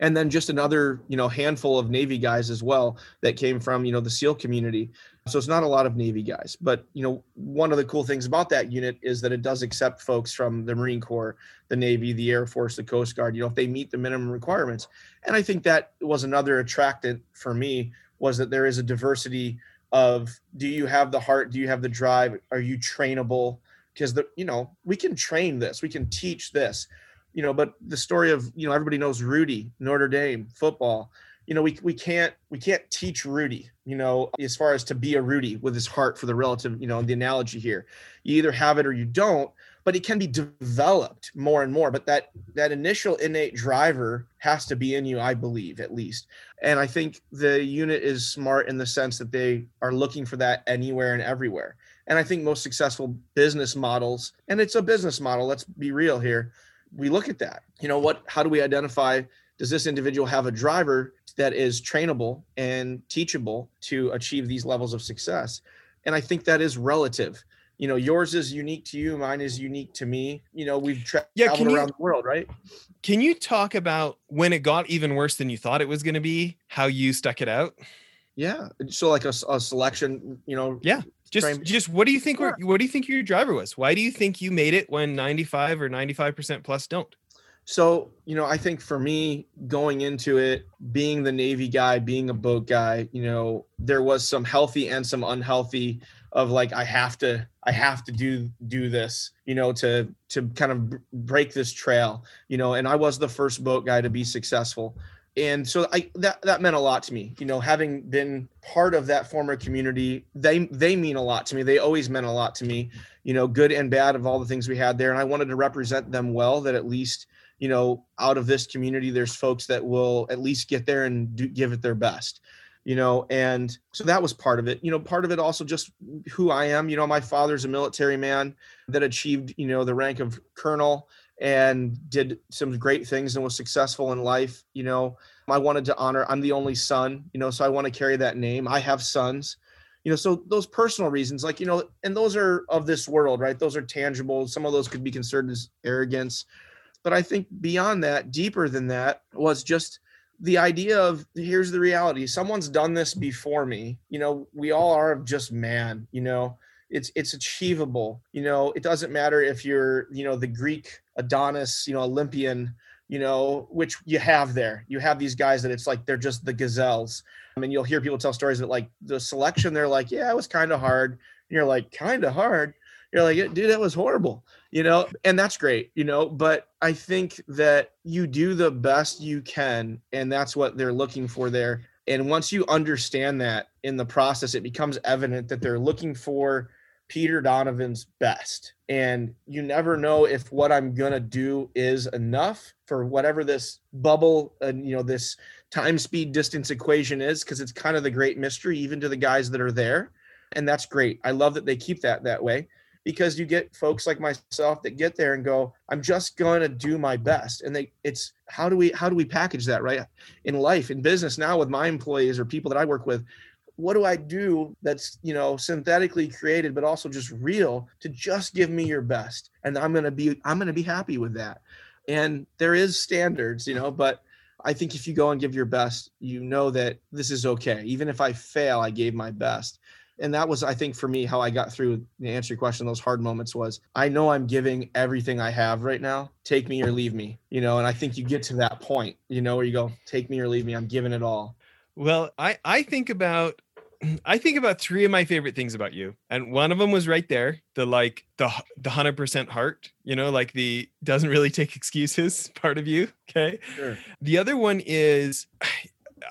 And then just another you know handful of navy guys as well that came from you know the seal community. So it's not a lot of navy guys but you know one of the cool things about that unit is that it does accept folks from the marine corps the navy the air force the coast guard you know if they meet the minimum requirements. And i think that was another attractant for me was that there is a diversity of do you have the heart? Do you have the drive? Are you trainable? Because the you know we can train this. We can teach this. You know but the story of you know everybody knows rudy notre dame football. You know we, we can't we can't teach rudy you know as far as to be a rudy with his heart for the relative you know the analogy here. You either have it or you don't but it can be developed more and more. But that that initial innate driver has to be in you, I believe, at least. And I think the unit is smart in the sense that they are looking for that anywhere and everywhere. And I think most successful business models, and it's a business model, let's be real here, we look at that. You know, what how do we identify does this individual have a driver that is trainable and teachable to achieve these levels of success? And I think that is relative. You know, yours is unique to you, mine is unique to me. You know, we've tra- Yeah, traveled can you- around the world, right? Can you talk about when it got even worse than you thought it was going to be? How you stuck it out? Yeah. So like a selection, you know, Yeah. Just, Frame- just what do you think? Sure. What do you think your driver was? Why do you think you made it when ninety-five or ninety-five percent plus don't? So, you know, I think for me going into it, being the Navy guy, being a boat guy, you know, there was some healthy and some unhealthy of like I have to I have to do do this, you know, to to kind of break this trail, you know, and I was the first boat guy to be successful. And so I that that meant a lot to me, you know, having been part of that former community, they they mean a lot to me. They always meant a lot to me, you know, good and bad of all the things we had there and I wanted to represent them well that at least you know, out of this community, there's folks that will at least get there and do, give it their best, you know, and so that was part of it. You know, part of it also just who I am. You know, my father's a military man that achieved, you know, the rank of colonel and did some great things and was successful in life. You know, I wanted to honor, I'm the only son, you know, so I want to carry that name. I have sons you know so those personal reasons like you know and those are of this world right those are tangible some of those could be considered as arrogance but I think beyond that, deeper than that, was just the idea of here's the reality. Someone's done this before me. You know, we all are just man, you know. It's it's achievable. You know, it doesn't matter if you're, you know, the Greek Adonis, you know, Olympian, you know, which you have there. You have these guys that it's like they're just the gazelles. I mean, you'll hear people tell stories that like the selection, they're like, yeah, it was kind of hard. And you're like, kind of hard. You're like, dude, that was horrible you know and that's great you know but i think that you do the best you can and that's what they're looking for there. And once you understand that in the process it becomes evident that they're looking for peter donovan's best. And you never know if what i'm going to do is enough for whatever this bubble and you know this time speed distance equation is because it's kind of the great mystery even to the guys that are there. And that's great. I love that they keep that that way because you get folks like myself that get there and go i'm just going to do my best. And they it's how do we how do we package that right? In life in business now with my employees or people that i work with what do i do that's you know synthetically created but also just real to just give me your best? And i'm going to be i'm going to be happy with that. And there is standards you know but i think if you go and give your best you know that this is okay. Even if i fail i gave my best and that was i think for me how i got through to answer your question those hard moments was i know i'm giving everything i have right now take me or leave me you know and i think you get to that point you know where you go take me or leave me i'm giving it all Well, I I think about I think about three of my favorite things about you, and one of them was right there, the like the the hundred percent heart, you know, like the doesn't really take excuses part of you. Okay. sure The other one is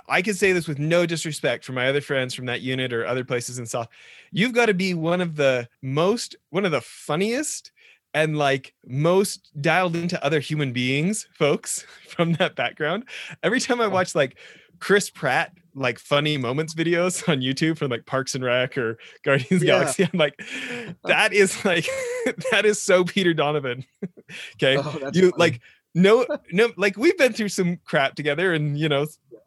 I can say this with no disrespect for my other friends from that unit or other places in SOF. You've got to be one of the most, one of the funniest and like most dialed into other human beings, folks from that background. Every time I watch like Chris Pratt, like funny moments videos on YouTube from like Parks and Rec or Guardians of Yeah. Galaxy, I'm like, that is like, that is so Peter Donovan. okay Oh, you funny. like no no like we've been through some crap together and you know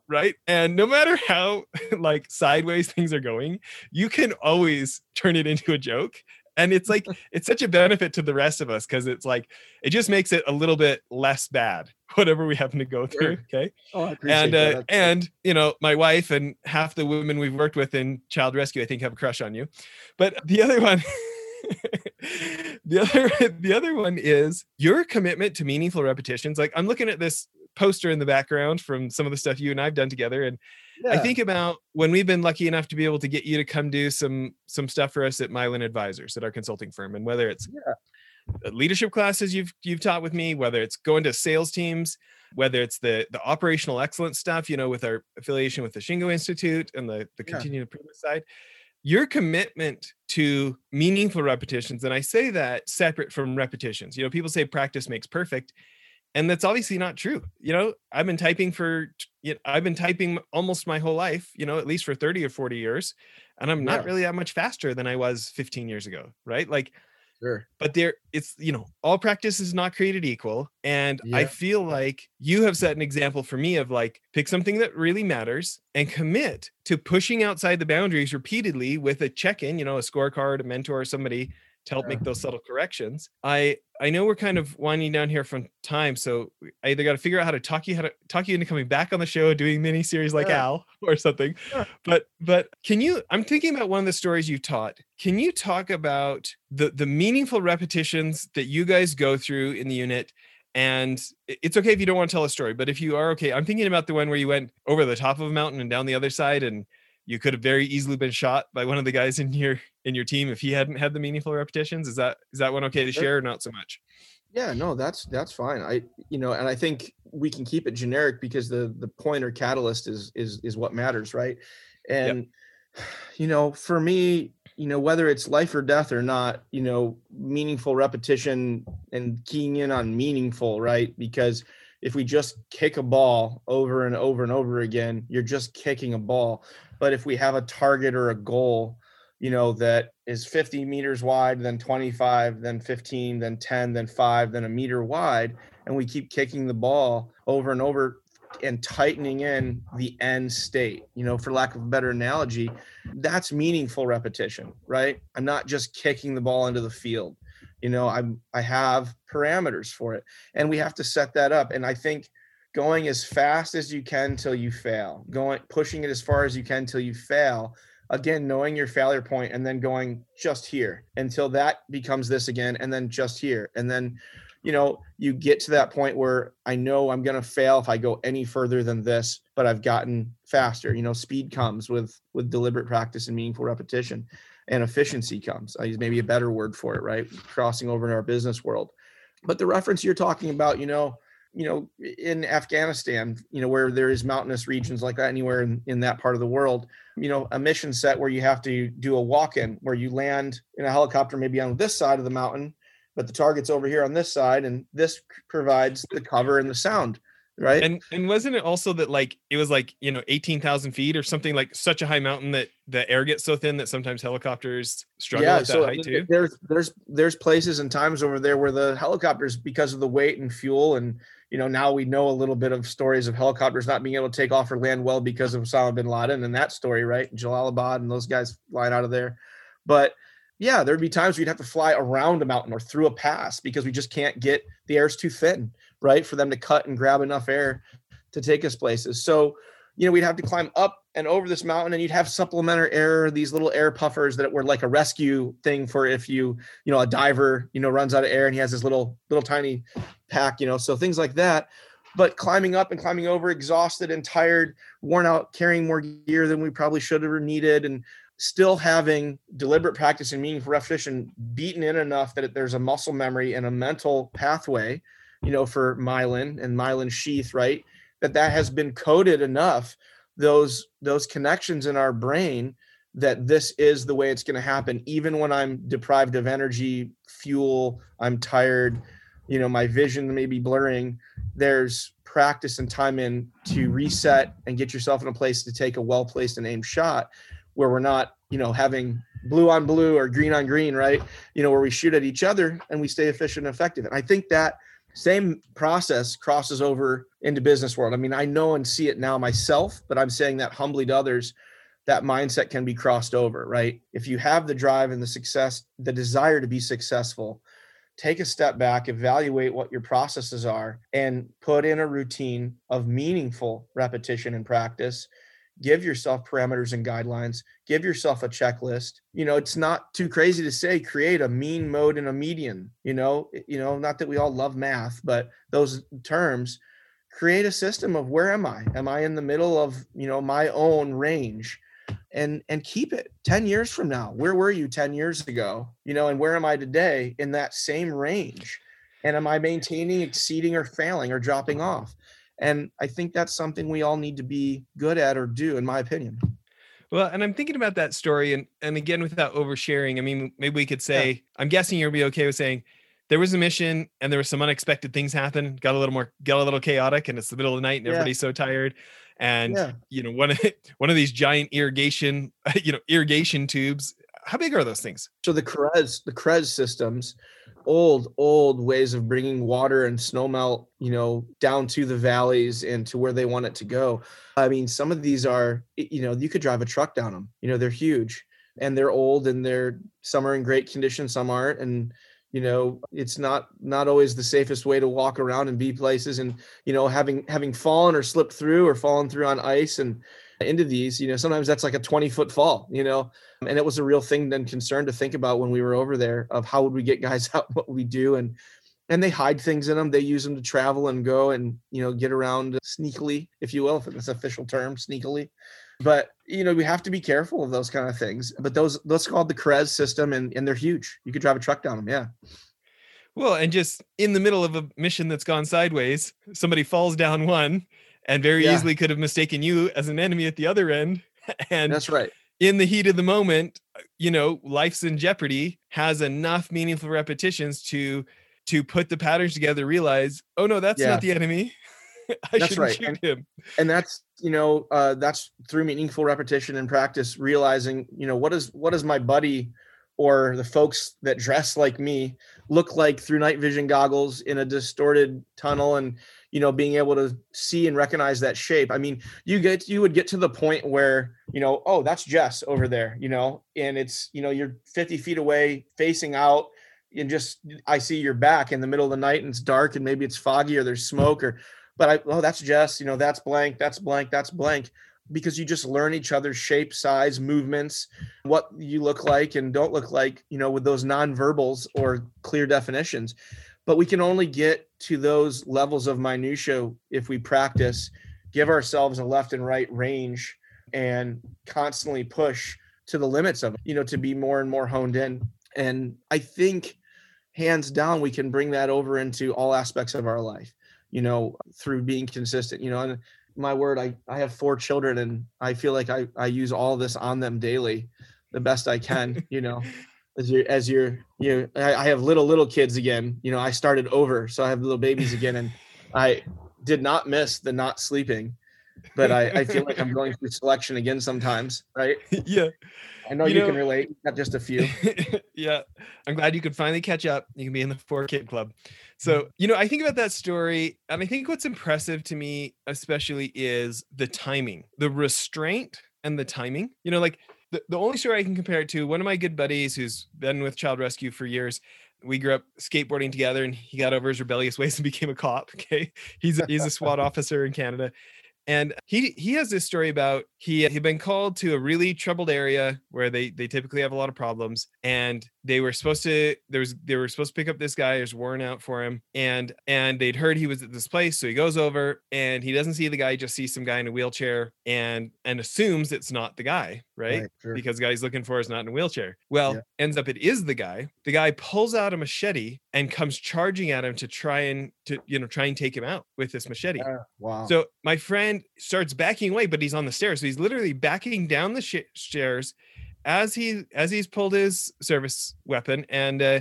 right? And no matter how like sideways things are going you can always turn it into a joke. And it's like it's such a benefit to the rest of us because it's like it just makes it a little bit less bad whatever we happen to go through Sure. okay? Oh, I appreciate and that. uh, and you know my wife and half the women we've worked with in child rescue i think have a crush on you. But the other one the other the other one is your commitment to meaningful repetitions. Like i'm looking at this poster in the background from some of the stuff you and i've done together and i think about when we've been lucky enough to be able to get you to come do some some stuff for us at mylan advisors at our consulting firm and whether it's Yeah. leadership classes you've you've taught with me whether it's going to sales teams whether it's the the operational excellence stuff you know with our affiliation with the shingo institute and the the Yeah. continued improvement side your commitment to meaningful repetitions, and I say that separate from repetitions. You know, people say practice makes perfect, and that's obviously not true. You know, I've been typing for, you know, I've been typing almost my whole life. You know, at least for thirty or forty years, and I'm not Yeah. really that much faster than I was 15 years ago, right? Like Sure. but there it's you know all practice is not created equal and i feel like you have set an example for me of like pick something that really matters and commit to pushing outside the boundaries repeatedly with a check-in you know a scorecard a mentor somebody to help Yeah. make those subtle corrections i i know we're kind of winding down here from time so i either got to figure out how to talk you how to talk you into coming back on the show doing mini series like Yeah. al or something Sure. but but can you i'm thinking about one of the stories you taught can you talk about the the meaningful repetitions that you guys go through in the unit and it's okay if you don't want to tell a story but if you are okay i'm thinking about the one where you went over the top of a mountain and down the other side and you could have very easily been shot by one of the guys in your in your team if he hadn't had the meaningful repetitions is that is that one okay to share or not so much Yeah, no, that's that's fine. I you know, and I think we can keep it generic because the the point or catalyst is is is what matters, right? And you know, for me, you know, whether it's life or death or not, you know, meaningful repetition and keying in on meaningful, right? Because if we just kick a ball over and over and over again, you're just kicking a ball. But if we have a target or a goal, you know, that is 50 meters wide, then 25, then 15, then 10, then five, then a meter wide, and we keep kicking the ball over and over and tightening in the end state, you know, for lack of a better analogy, that's meaningful repetition, right? I'm not just kicking the ball into the field. You know, I'm I have parameters for it. And we have to set that up. And I think going as fast as you can till you fail, going pushing it as far as you can till you fail again knowing your failure point and then going just here until that becomes this again and then just here and then you know you get to that point where i know i'm going to fail if i go any further than this but i've gotten faster you know speed comes with with deliberate practice and meaningful repetition and efficiency comes. I use maybe a better word for it right? Crossing over in our business world. But the reference you're talking about you know you know in afghanistan you know where there is mountainous regions like that anywhere in, in that part of the world you know a mission set where you have to do a walk-in where you land in a helicopter maybe on this side of the mountain but the target's over here on this side and this provides the cover and the sound right? And and wasn't it also that like it was like you know 18,000 feet or something like such a high mountain that the air gets so thin that sometimes helicopters struggle at that height too? there's there's there's places and times over there where the helicopters because of the weight and fuel and you know now we know a little bit of stories of helicopters not being able to take off or land well because of Osama bin Laden and that story right? Jalalabad and those guys flying out of there. But yeah there'd be times we'd have to fly around a mountain or through a pass because we just can't get the air's too thin right for them to cut and grab enough air to take us places so you know, we'd have to climb up and over this mountain, and you'd have supplementary air, these little air puffers that were like a rescue thing for if you, you know, a diver, you know, runs out of air and he has this little, little tiny pack, you know, so things like that. But climbing up and climbing over, exhausted and tired, worn out, carrying more gear than we probably should have or needed, and still having deliberate practice and meaningful repetition beaten in enough that there's a muscle memory and a mental pathway, you know, for myelin and myelin sheath, right? that that has been coded enough those those connections in our brain that this is the way it's going to happen. Even when i'm deprived of energy fuel i'm tired you know my vision may be blurring there's practice and time in to reset and get yourself in a place to take a well placed and aimed shot where we're not you know having blue on blue or green on green right? You know where we shoot at each other and we stay efficient and effective. And i think that same process crosses over into business world. I mean, I know and see it now myself, but I'm saying that humbly to others, that mindset can be crossed over, right? If you have the drive and the success, the desire to be successful, take a step back, evaluate what your processes are, and put in a routine of meaningful repetition and practice. Give yourself parameters and guidelines. Give yourself a checklist. You know, it's not too crazy to say create a mean mode and a median. You know, you know, not that we all love math, but those terms create a system of where am I? Am I in the middle of, you know, my own range? And and keep it 10 years from now. Where were you 10 years ago? You know, and where am I today in that same range? And am I maintaining, exceeding, or failing or dropping off? And I think that's something we all need to be good at or do, in my opinion. Well, and I'm thinking about that story, and and again without oversharing. I mean, maybe we could say, yeah. I'm guessing you'll be okay with saying there was a mission and there was some unexpected things happen, got a little more, got a little chaotic, and it's the middle of the night and yeah. everybody's so tired. And yeah. you know, one of one of these giant irrigation, you know, irrigation tubes. How big are those things? So the karez, the karez systems old old ways of bringing water and snowmelt you know down to the valleys and to where they want it to go i mean some of these are you know you could drive a truck down them you know they're huge and they're old and they're some are in great condition some aren't and you know it's not not always the safest way to walk around and be places and you know having having fallen or slipped through or fallen through on ice and into these you know sometimes that's like a 20 foot fall you know? And it was a real thing and concern to think about when we were over there of how would we get guys out what we do? And and they hide things in them they use them to travel and go and you know get around sneakily if you will if it's official term sneakily. But you know we have to be careful of those kind of things. But those that's called the karez system and and they're huge. You could drive a truck down them yeah. Well and just in the middle of a mission that's gone sideways somebody falls down one and very yeah. easily could have mistaken you as an enemy at the other end and that's right in the heat of the moment, uh, you know, life's in jeopardy has enough meaningful repetitions to to put the patterns together, realize, oh no, that's yeah. not the enemy. I that's right. shoot and, him. And that's you know, uh, that's through meaningful repetition and practice, realizing, you know, what is what does my buddy or the folks that dress like me look like through night vision goggles in a distorted tunnel and you know being able to see and recognize that shape. I mean you get you would get to the point where you know oh that's jess over there you know? And it's you know you're 50 feet away facing out and just i see your back in the middle of the night and it's dark and maybe it's foggy or there's smoke or but i oh that's jess you know that's blank that's blank that's blank because you just learn each other's shape size movements what you look like and don't look like you know with those non-verbals or clear definitions but we can only get to those levels of minutia if we practice give ourselves a left and right range and constantly push to the limits of you know to be more and more honed in. And i think hands down we can bring that over into all aspects of our life you know through being consistent you know and my word i i have four children and i feel like i i use all this on them daily the best i can you know as you're as you're you know, I, I have little little kids again. You know i started over so i have little babies again and i did not miss the not sleeping but I, I feel like i'm going through selection again sometimes right? Yeah. I know you, you know, can relate not just a few. Yeah i'm glad you could finally catch up. You can be in the four kid club. So mm-hmm. you know i think about that story and i think what's impressive to me especially is the timing the restraint and the timing. You know like the, the only story I can compare it to, one of my good buddies who's been with Child Rescue for years, we grew up skateboarding together and he got over his rebellious ways and became a cop. Okay. He's a, he's a SWAT officer in Canada. And he he has this story about he he'd been called to a really troubled area where they they typically have a lot of problems, and they were supposed to there was they were supposed to pick up this guy who's worn out for him, and and they'd heard he was at this place, so he goes over and he doesn't see the guy, he just sees some guy in a wheelchair and and assumes it's not the guy, right? right sure. Because the guy he's looking for is not in a wheelchair. Well, yeah. ends up it is the guy. The guy pulls out a machete and comes charging at him to try and to you know try and take him out with this machete. Uh, wow. So my friend starts backing away, but he's on the stairs. So he's literally backing down the sh- stairs as he as he's pulled his service weapon and uh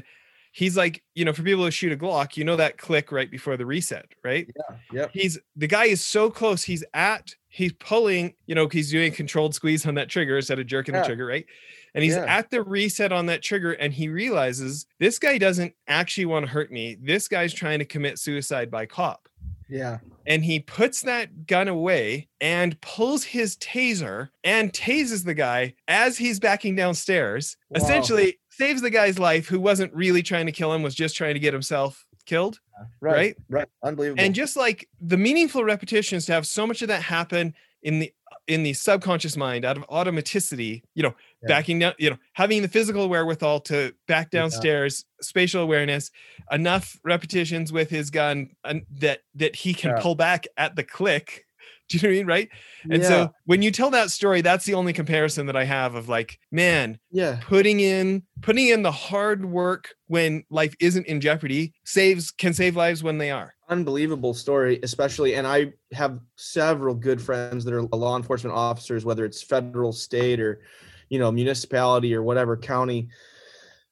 he's like you know for people who shoot a glock you know that click right before the reset right? Yeah yeah he's the guy is so close he's at he's pulling you know he's doing controlled squeeze on that trigger instead of jerking yeah. the trigger right? And he's yeah. at the reset on that trigger and he realizes this guy doesn't actually want to hurt me. This guy's trying to commit suicide by cop yeah. And he puts that gun away and pulls his taser and tases the guy as he's backing downstairs. Wow. essentially saves the guy's life who wasn't really trying to kill him was just trying to get himself killed right. right, right. unbelievable. And just like the meaningful repetitions to have so much of that happen in the in the subconscious mind out of automaticity you know yeah. backing down you know having the physical wherewithal to back downstairs yeah. spatial awareness enough repetitions with his gun and that that he can yeah. pull back at the click Do you know what I mean? Right. And yeah. so when you tell that story, that's the only comparison that I have of like, man, yeah, putting in putting in the hard work when life isn't in jeopardy saves can save lives when they are. Unbelievable story, especially. And I have several good friends that are law enforcement officers, whether it's federal, state, or you know, municipality or whatever county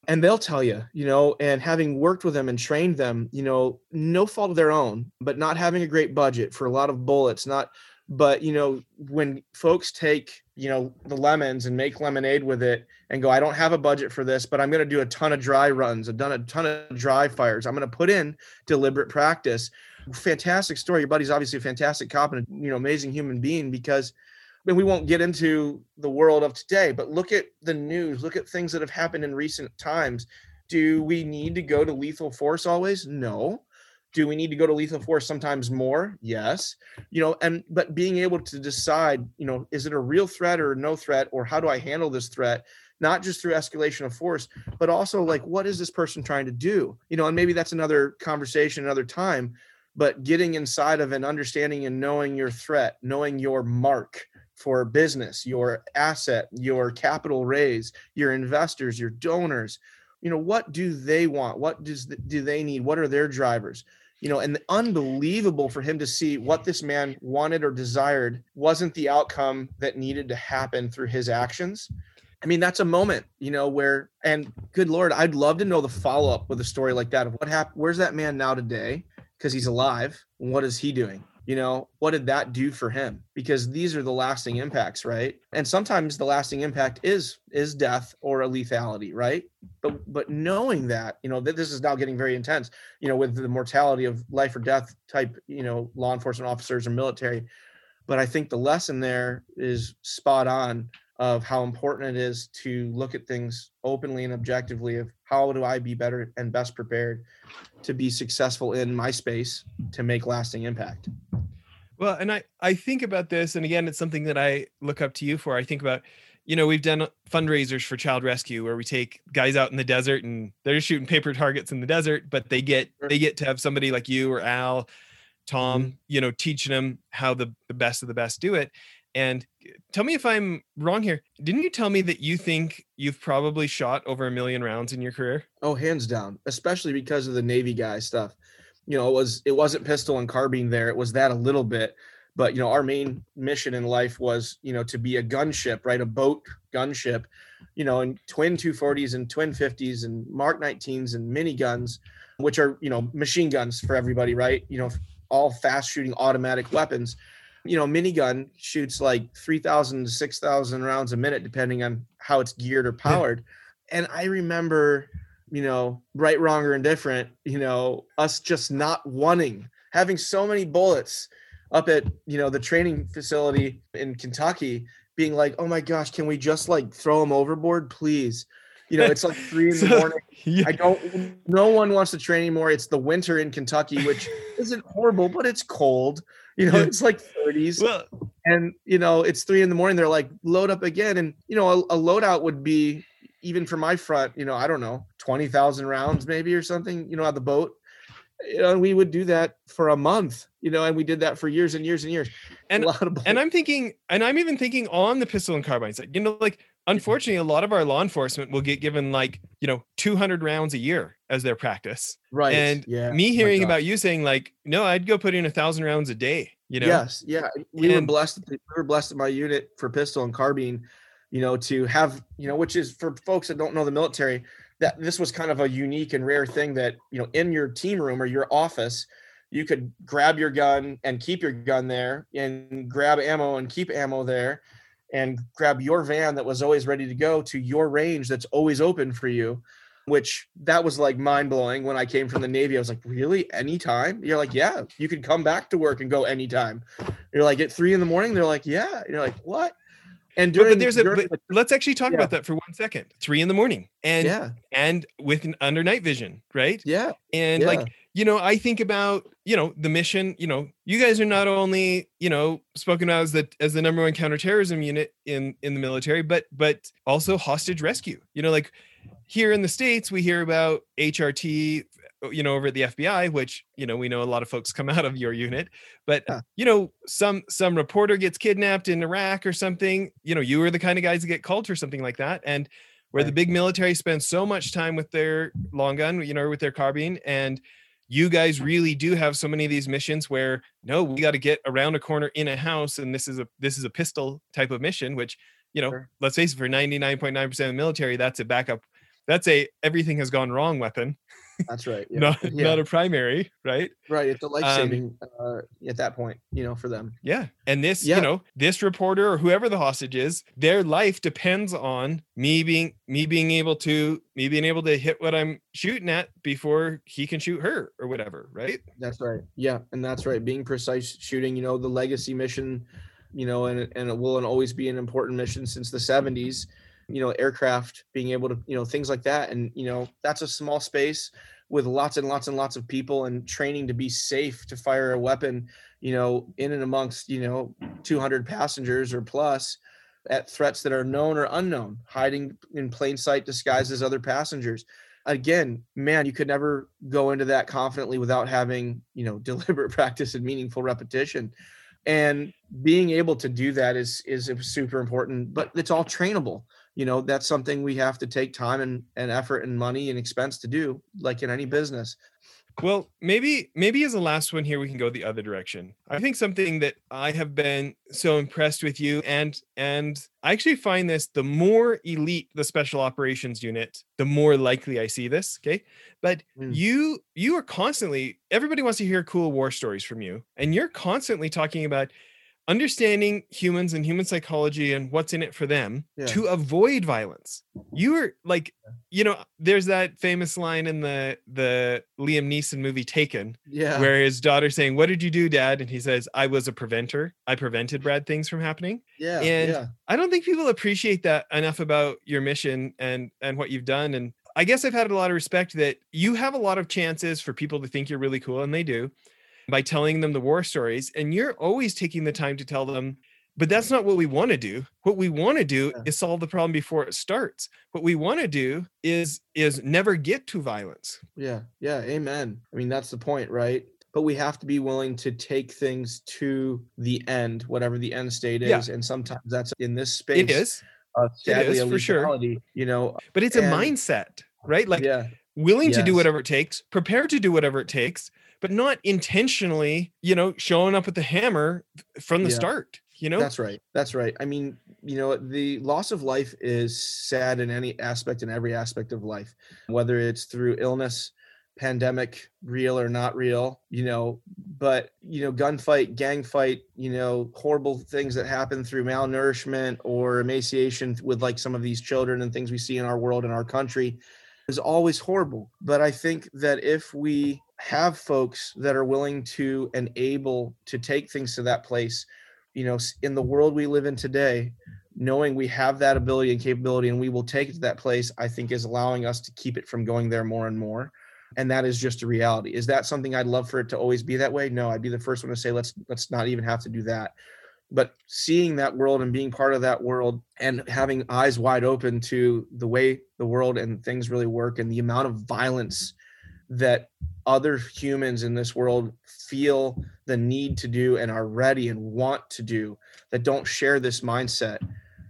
and they'll tell you you know and having worked with them and trained them you know no fault of their own but not having a great budget for a lot of bullets not but you know when folks take you know the lemons and make lemonade with it and go i don't have a budget for this but i'm going to do a ton of dry runs i've done a ton of dry fires. I'm going to put in deliberate practice. Fantastic story. Your buddy's obviously a fantastic cop and you know amazing human being because mean, we won't get into the world of today, but look at the news, look at things that have happened in recent times. Do we need to go to lethal force always? No. Do we need to go to lethal force sometimes more? Yes. You know, and but being able to decide, you know, is it a real threat or no threat, or how do I handle this threat? Not just through escalation of force, but also like, what is this person trying to do? You know, and maybe that's another conversation, another time. But getting inside of and understanding and knowing your threat, knowing your mark, for business, your asset, your capital raise, your investors, your donors. You know, what do they want? What does do they need? What are their drivers? You know, and unbelievable for him to see what this man wanted or desired wasn't the outcome that needed to happen through his actions. I mean, that's a moment, you know, where and good lord, I'd love to know the follow up with a story like that of what happened. Where's that man now today? Because he's alive. What is he doing? You know what did that do for him? Because these are the lasting impacts right? And sometimes the lasting impact is is death or a lethality right? But but knowing that you know that this is now getting very intense you know with the mortality of life or death type you know law enforcement officers or military. But i think the lesson there is spot on of how important it is to look at things openly and objectively of how do I be better and best prepared to be successful in my space to make lasting impact. Well, and I I think about this and again it's something that I look up to you for. I think about you know, we've done fundraisers for child rescue where we take guys out in the desert and they're shooting paper targets in the desert, but they get they get to have somebody like you or Al, Tom, mm-hmm. you know, teaching them how the, the best of the best do it. And uh, tell me if I'm wrong here. Didn't you tell me that you think you've probably shot over a million rounds in your career? Oh, hands down, especially because of the Navy guy stuff. You know, it was it wasn't pistol and carbine there. It was that a little bit. But you know, our main mission in life was, you know, to be a gunship, right? A boat gunship, you know, and twin 240s and twin 50s and Mark 19s and mini guns, which are, you know, machine guns for everybody, right? You know, all fast shooting automatic weapons you know, minigun shoots like 3,000 to 6,000 rounds a minute, depending on how it's geared or powered. And I remember, you know, right, wrong, or indifferent, you know, us just not wanting, having so many bullets up at, you know, the training facility in Kentucky, being like, oh my gosh, can we just like throw them overboard, please? You know, it's like three in the morning. Yeah. I don't, no one wants to train anymore. It's the winter in Kentucky, which isn't horrible, but it's cold. You know, it's like 30s. Well, and you know, it's three in the morning. They're like, load up again. And you know, a, a loadout would be even for my front, you know, I don't know, 20,000 rounds maybe or something, you know, on the boat. You know, and we would do that for a month, you know, and we did that for years and years and years. And, and I'm thinking, and I'm even thinking on the pistol and carbine side, you know, like unfortunately, a lot of our law enforcement will get given like, you know, 200 rounds a year as their practice. Right. And yeah. me oh hearing about you saying like, no, I'd go put in a thousand rounds a day, you know? Yes. Yeah. We and, were blessed. We were blessed in my unit for pistol and carbine, you know, to have, you know, which is for folks that don't know the military, that this was kind of a unique and rare thing that, you know, in your team room or your office, you could grab your gun and keep your gun there and grab ammo and keep ammo there and grab your van that was always ready to go to your range that's always open for you which that was like mind blowing when I came from the Navy. I was like, really? Anytime? You're like, yeah, you can come back to work and go anytime. You're like, at three in the morning, they're like, yeah. You're like, what? And during, but, there's a but let's actually talk yeah. about that for one second. Three in the morning, and yeah, and with an under night vision, right? Yeah, and yeah. like you know, I think about, you know, the mission, you know, you guys are not only, you know, spoken about as the as the number one counterterrorism unit in in the military, but but also hostage rescue. You know, like here in the states we hear about HRT you know over at the FBI which you know we know a lot of folks come out of your unit but Yeah. you know some some reporter gets kidnapped in Iraq or something you know you are the kind of guys that get called for something like that and where the big military spends so much time with their long gun you know with their carbine and you guys really do have so many of these missions where no we got to get around a corner in a house and this is a this is a pistol type of mission which you know Sure. let's face it for 99.9% of the military that's a backup that's a everything has gone wrong weapon That's right. Yeah. not yeah. not a primary right right. It's a life saving uh, at that point, you know, for them. yeah and this Yeah. you know this reporter or whoever the hostage is their life depends on me being me being able to me being able to hit what i'm shooting at before he can shoot her or whatever right That's right. Yeah, and that's right. Being precise shooting, you know, the legacy mission, you know, and and it will and always be an important mission since the 70s. You know, aircraft being able to, you know, things like that, and you know, that's a small space with lots and lots and lots of people and training to be safe to fire a weapon, you know, in and amongst, you know, 200 passengers or plus at threats that are known or unknown, hiding in plain sight disguised as other passengers again, man, you could never go into that confidently without having, you know, deliberate practice and meaningful repetition. And being able to do that is is super important, but it's all trainable. You know, that's something we have to take time and, and effort and money and expense to do, like in any business. Well, maybe maybe as a last one here we can go the other direction. I think something that I have been so impressed with you and and I actually find this the more elite the special operations unit, the more likely I see this, okay? But Mm. you you are constantly everybody wants to hear cool war stories from you and you're constantly talking about understanding humans and human psychology and what's in it for them Yeah. to avoid violence. You are like you know, there's that famous line in the the Liam Neeson movie Taken, Yeah. where his daughter's saying, "What did you do, Dad?" And he says, "I was a preventer. I prevented bad things from happening." yeah. and- yeah. I don't think people appreciate that enough about your mission and and what you've done. And I guess I've had a lot of respect that you have a lot of chances for people to think you're really cool, and they do, by telling them the war stories. And you're always taking the time to tell them. But that's not what we want to do. What we want to do Yeah. is solve the problem before it starts. What we want to do is is never get to violence. Yeah, yeah, amen. I mean, that's the point, right? But we have to be willing to take things to the end, whatever the end state Yeah. is. And sometimes that's in this space. It is, uh, sadly, is, a for sure. You know, but it's a mindset, right? Like yeah, willing to do whatever it takes, prepared to do whatever it takes, but not intentionally, you know, showing up with the hammer from the Yeah. start. You know, that's right. That's right. I mean, you know, the loss of life is sad in any aspect, in every aspect of life, whether it's through illness, pandemic, real or not real, you know, but, you know, gunfight, gang fight, you know, horrible things that happen through malnourishment or emaciation with like some of these children and things we see in our world and our country is always horrible. But I think that if we have folks that are willing to and able to take things to that place, you know, in the world we live in today, knowing we have that ability and capability and we will take it to that place, I think is allowing us to keep it from going there more and more. And that is just a reality. Is that something I'd love for it to always be that way? No, I'd be the first one to say let's let's not even have to do that. But seeing that world and being part of that world and having eyes wide open to the way the world and things really work and the amount of violence that other humans in this world feel the need to do and are ready and want to do that don't share this mindset.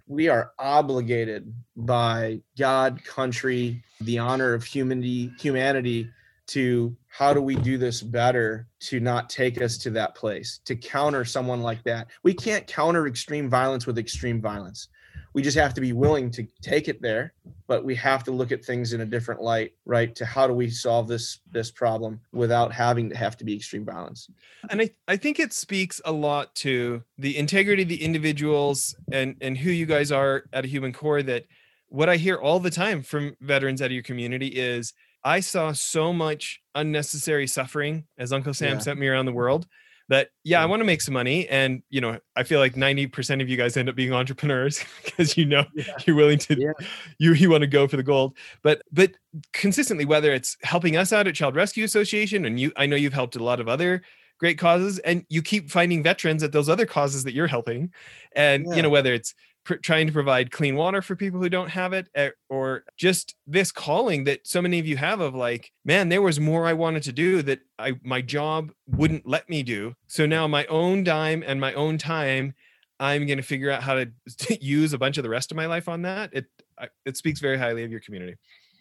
We are obligated by god country the honor of humanity humanity to how do we do this better to not take us to that place? To counter someone like that. We can't counter extreme violence with extreme violence we just have to be willing to take it there but we have to look at things in a different light right to how do we solve this this problem without having to have to be extreme violence and I, I think it speaks a lot to the integrity of the individuals and and who you guys are at a human core that what i hear all the time from veterans out of your community is i saw so much unnecessary suffering as uncle sam Yeah. sent me around the world that yeah i want to make some money and you know i feel like 90% of you guys end up being entrepreneurs because you know Yeah. you're willing to Yeah. you you want to go for the gold but but consistently whether it's helping us out at child rescue association and you i know you've helped a lot of other great causes and you keep finding veterans at those other causes that you're helping and Yeah. you know whether it's pr- trying to provide clean water for people who don't have it eh, or just this calling that so many of you have of like man there was more i wanted to do that i my job wouldn't let me do. So now my own dime and my own time i'm going to figure out how to, use a bunch of the rest of my life on that. It I, it speaks very highly of your community.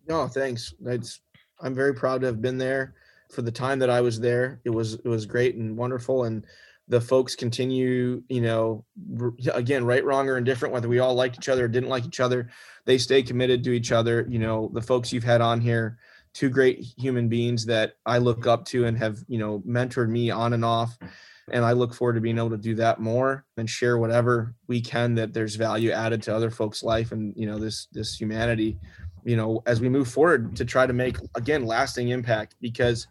No thanks. That's i'm very proud to have been there. For the time that i was there it was it was great and wonderful and the folks continue, you know, again, right, wrong, or indifferent, whether we all liked each other or didn't like each other, they stay committed to each other. You know, the folks you've had on here, two great human beings that I look up to and have, you know, mentored me on and off. And I look forward to being able to do that more and share whatever we can that there's value added to other folks' life and, you know, this, this humanity, you know, as we move forward to try to make, again, lasting impact because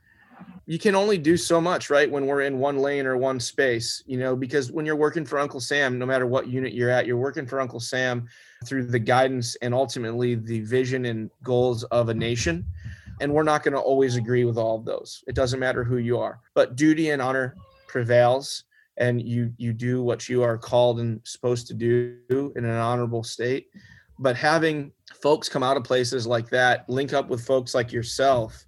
you can only do so much, right? When we're in one lane or one space, you know, because when you're working for Uncle Sam, no matter what unit you're at, you're working for Uncle Sam through the guidance and ultimately the vision and goals of a nation. And we're not going to always agree with all of those. It doesn't matter who you are, but duty and honor prevails and you you do what you are called and supposed to do in an honorable state but having folks come out of places like that link up with folks like yourself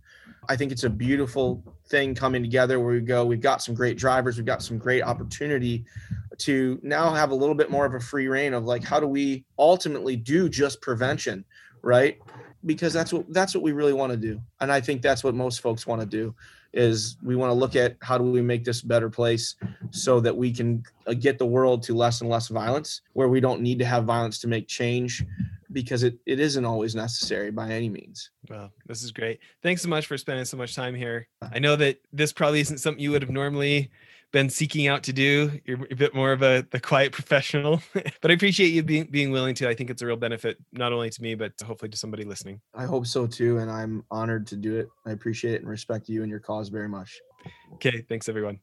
I think it's a beautiful thing coming together where we go, we've got some great drivers, we've got some great opportunity to now have a little bit more of a free reign of like how do we ultimately do just prevention, right? Because that's what that's what we really want to do. And I think that's what most folks want to do is we want to look at how do we make this a better place so that we can uh, get the world to less and less violence where we don't need to have violence to make change because it, it isn't always necessary by any means. Well, this is great. Thanks so much for spending so much time here. Uh. I know that this probably isn't something you would have normally been seeking out to do. You're a bit more of a the quiet professional, but I appreciate you being being willing to. I think it's a real benefit not only to me but hopefully to somebody listening. I hope so too, and I'm honored to do it. I appreciate it and respect you and your cause very much. Okay, thanks everyone.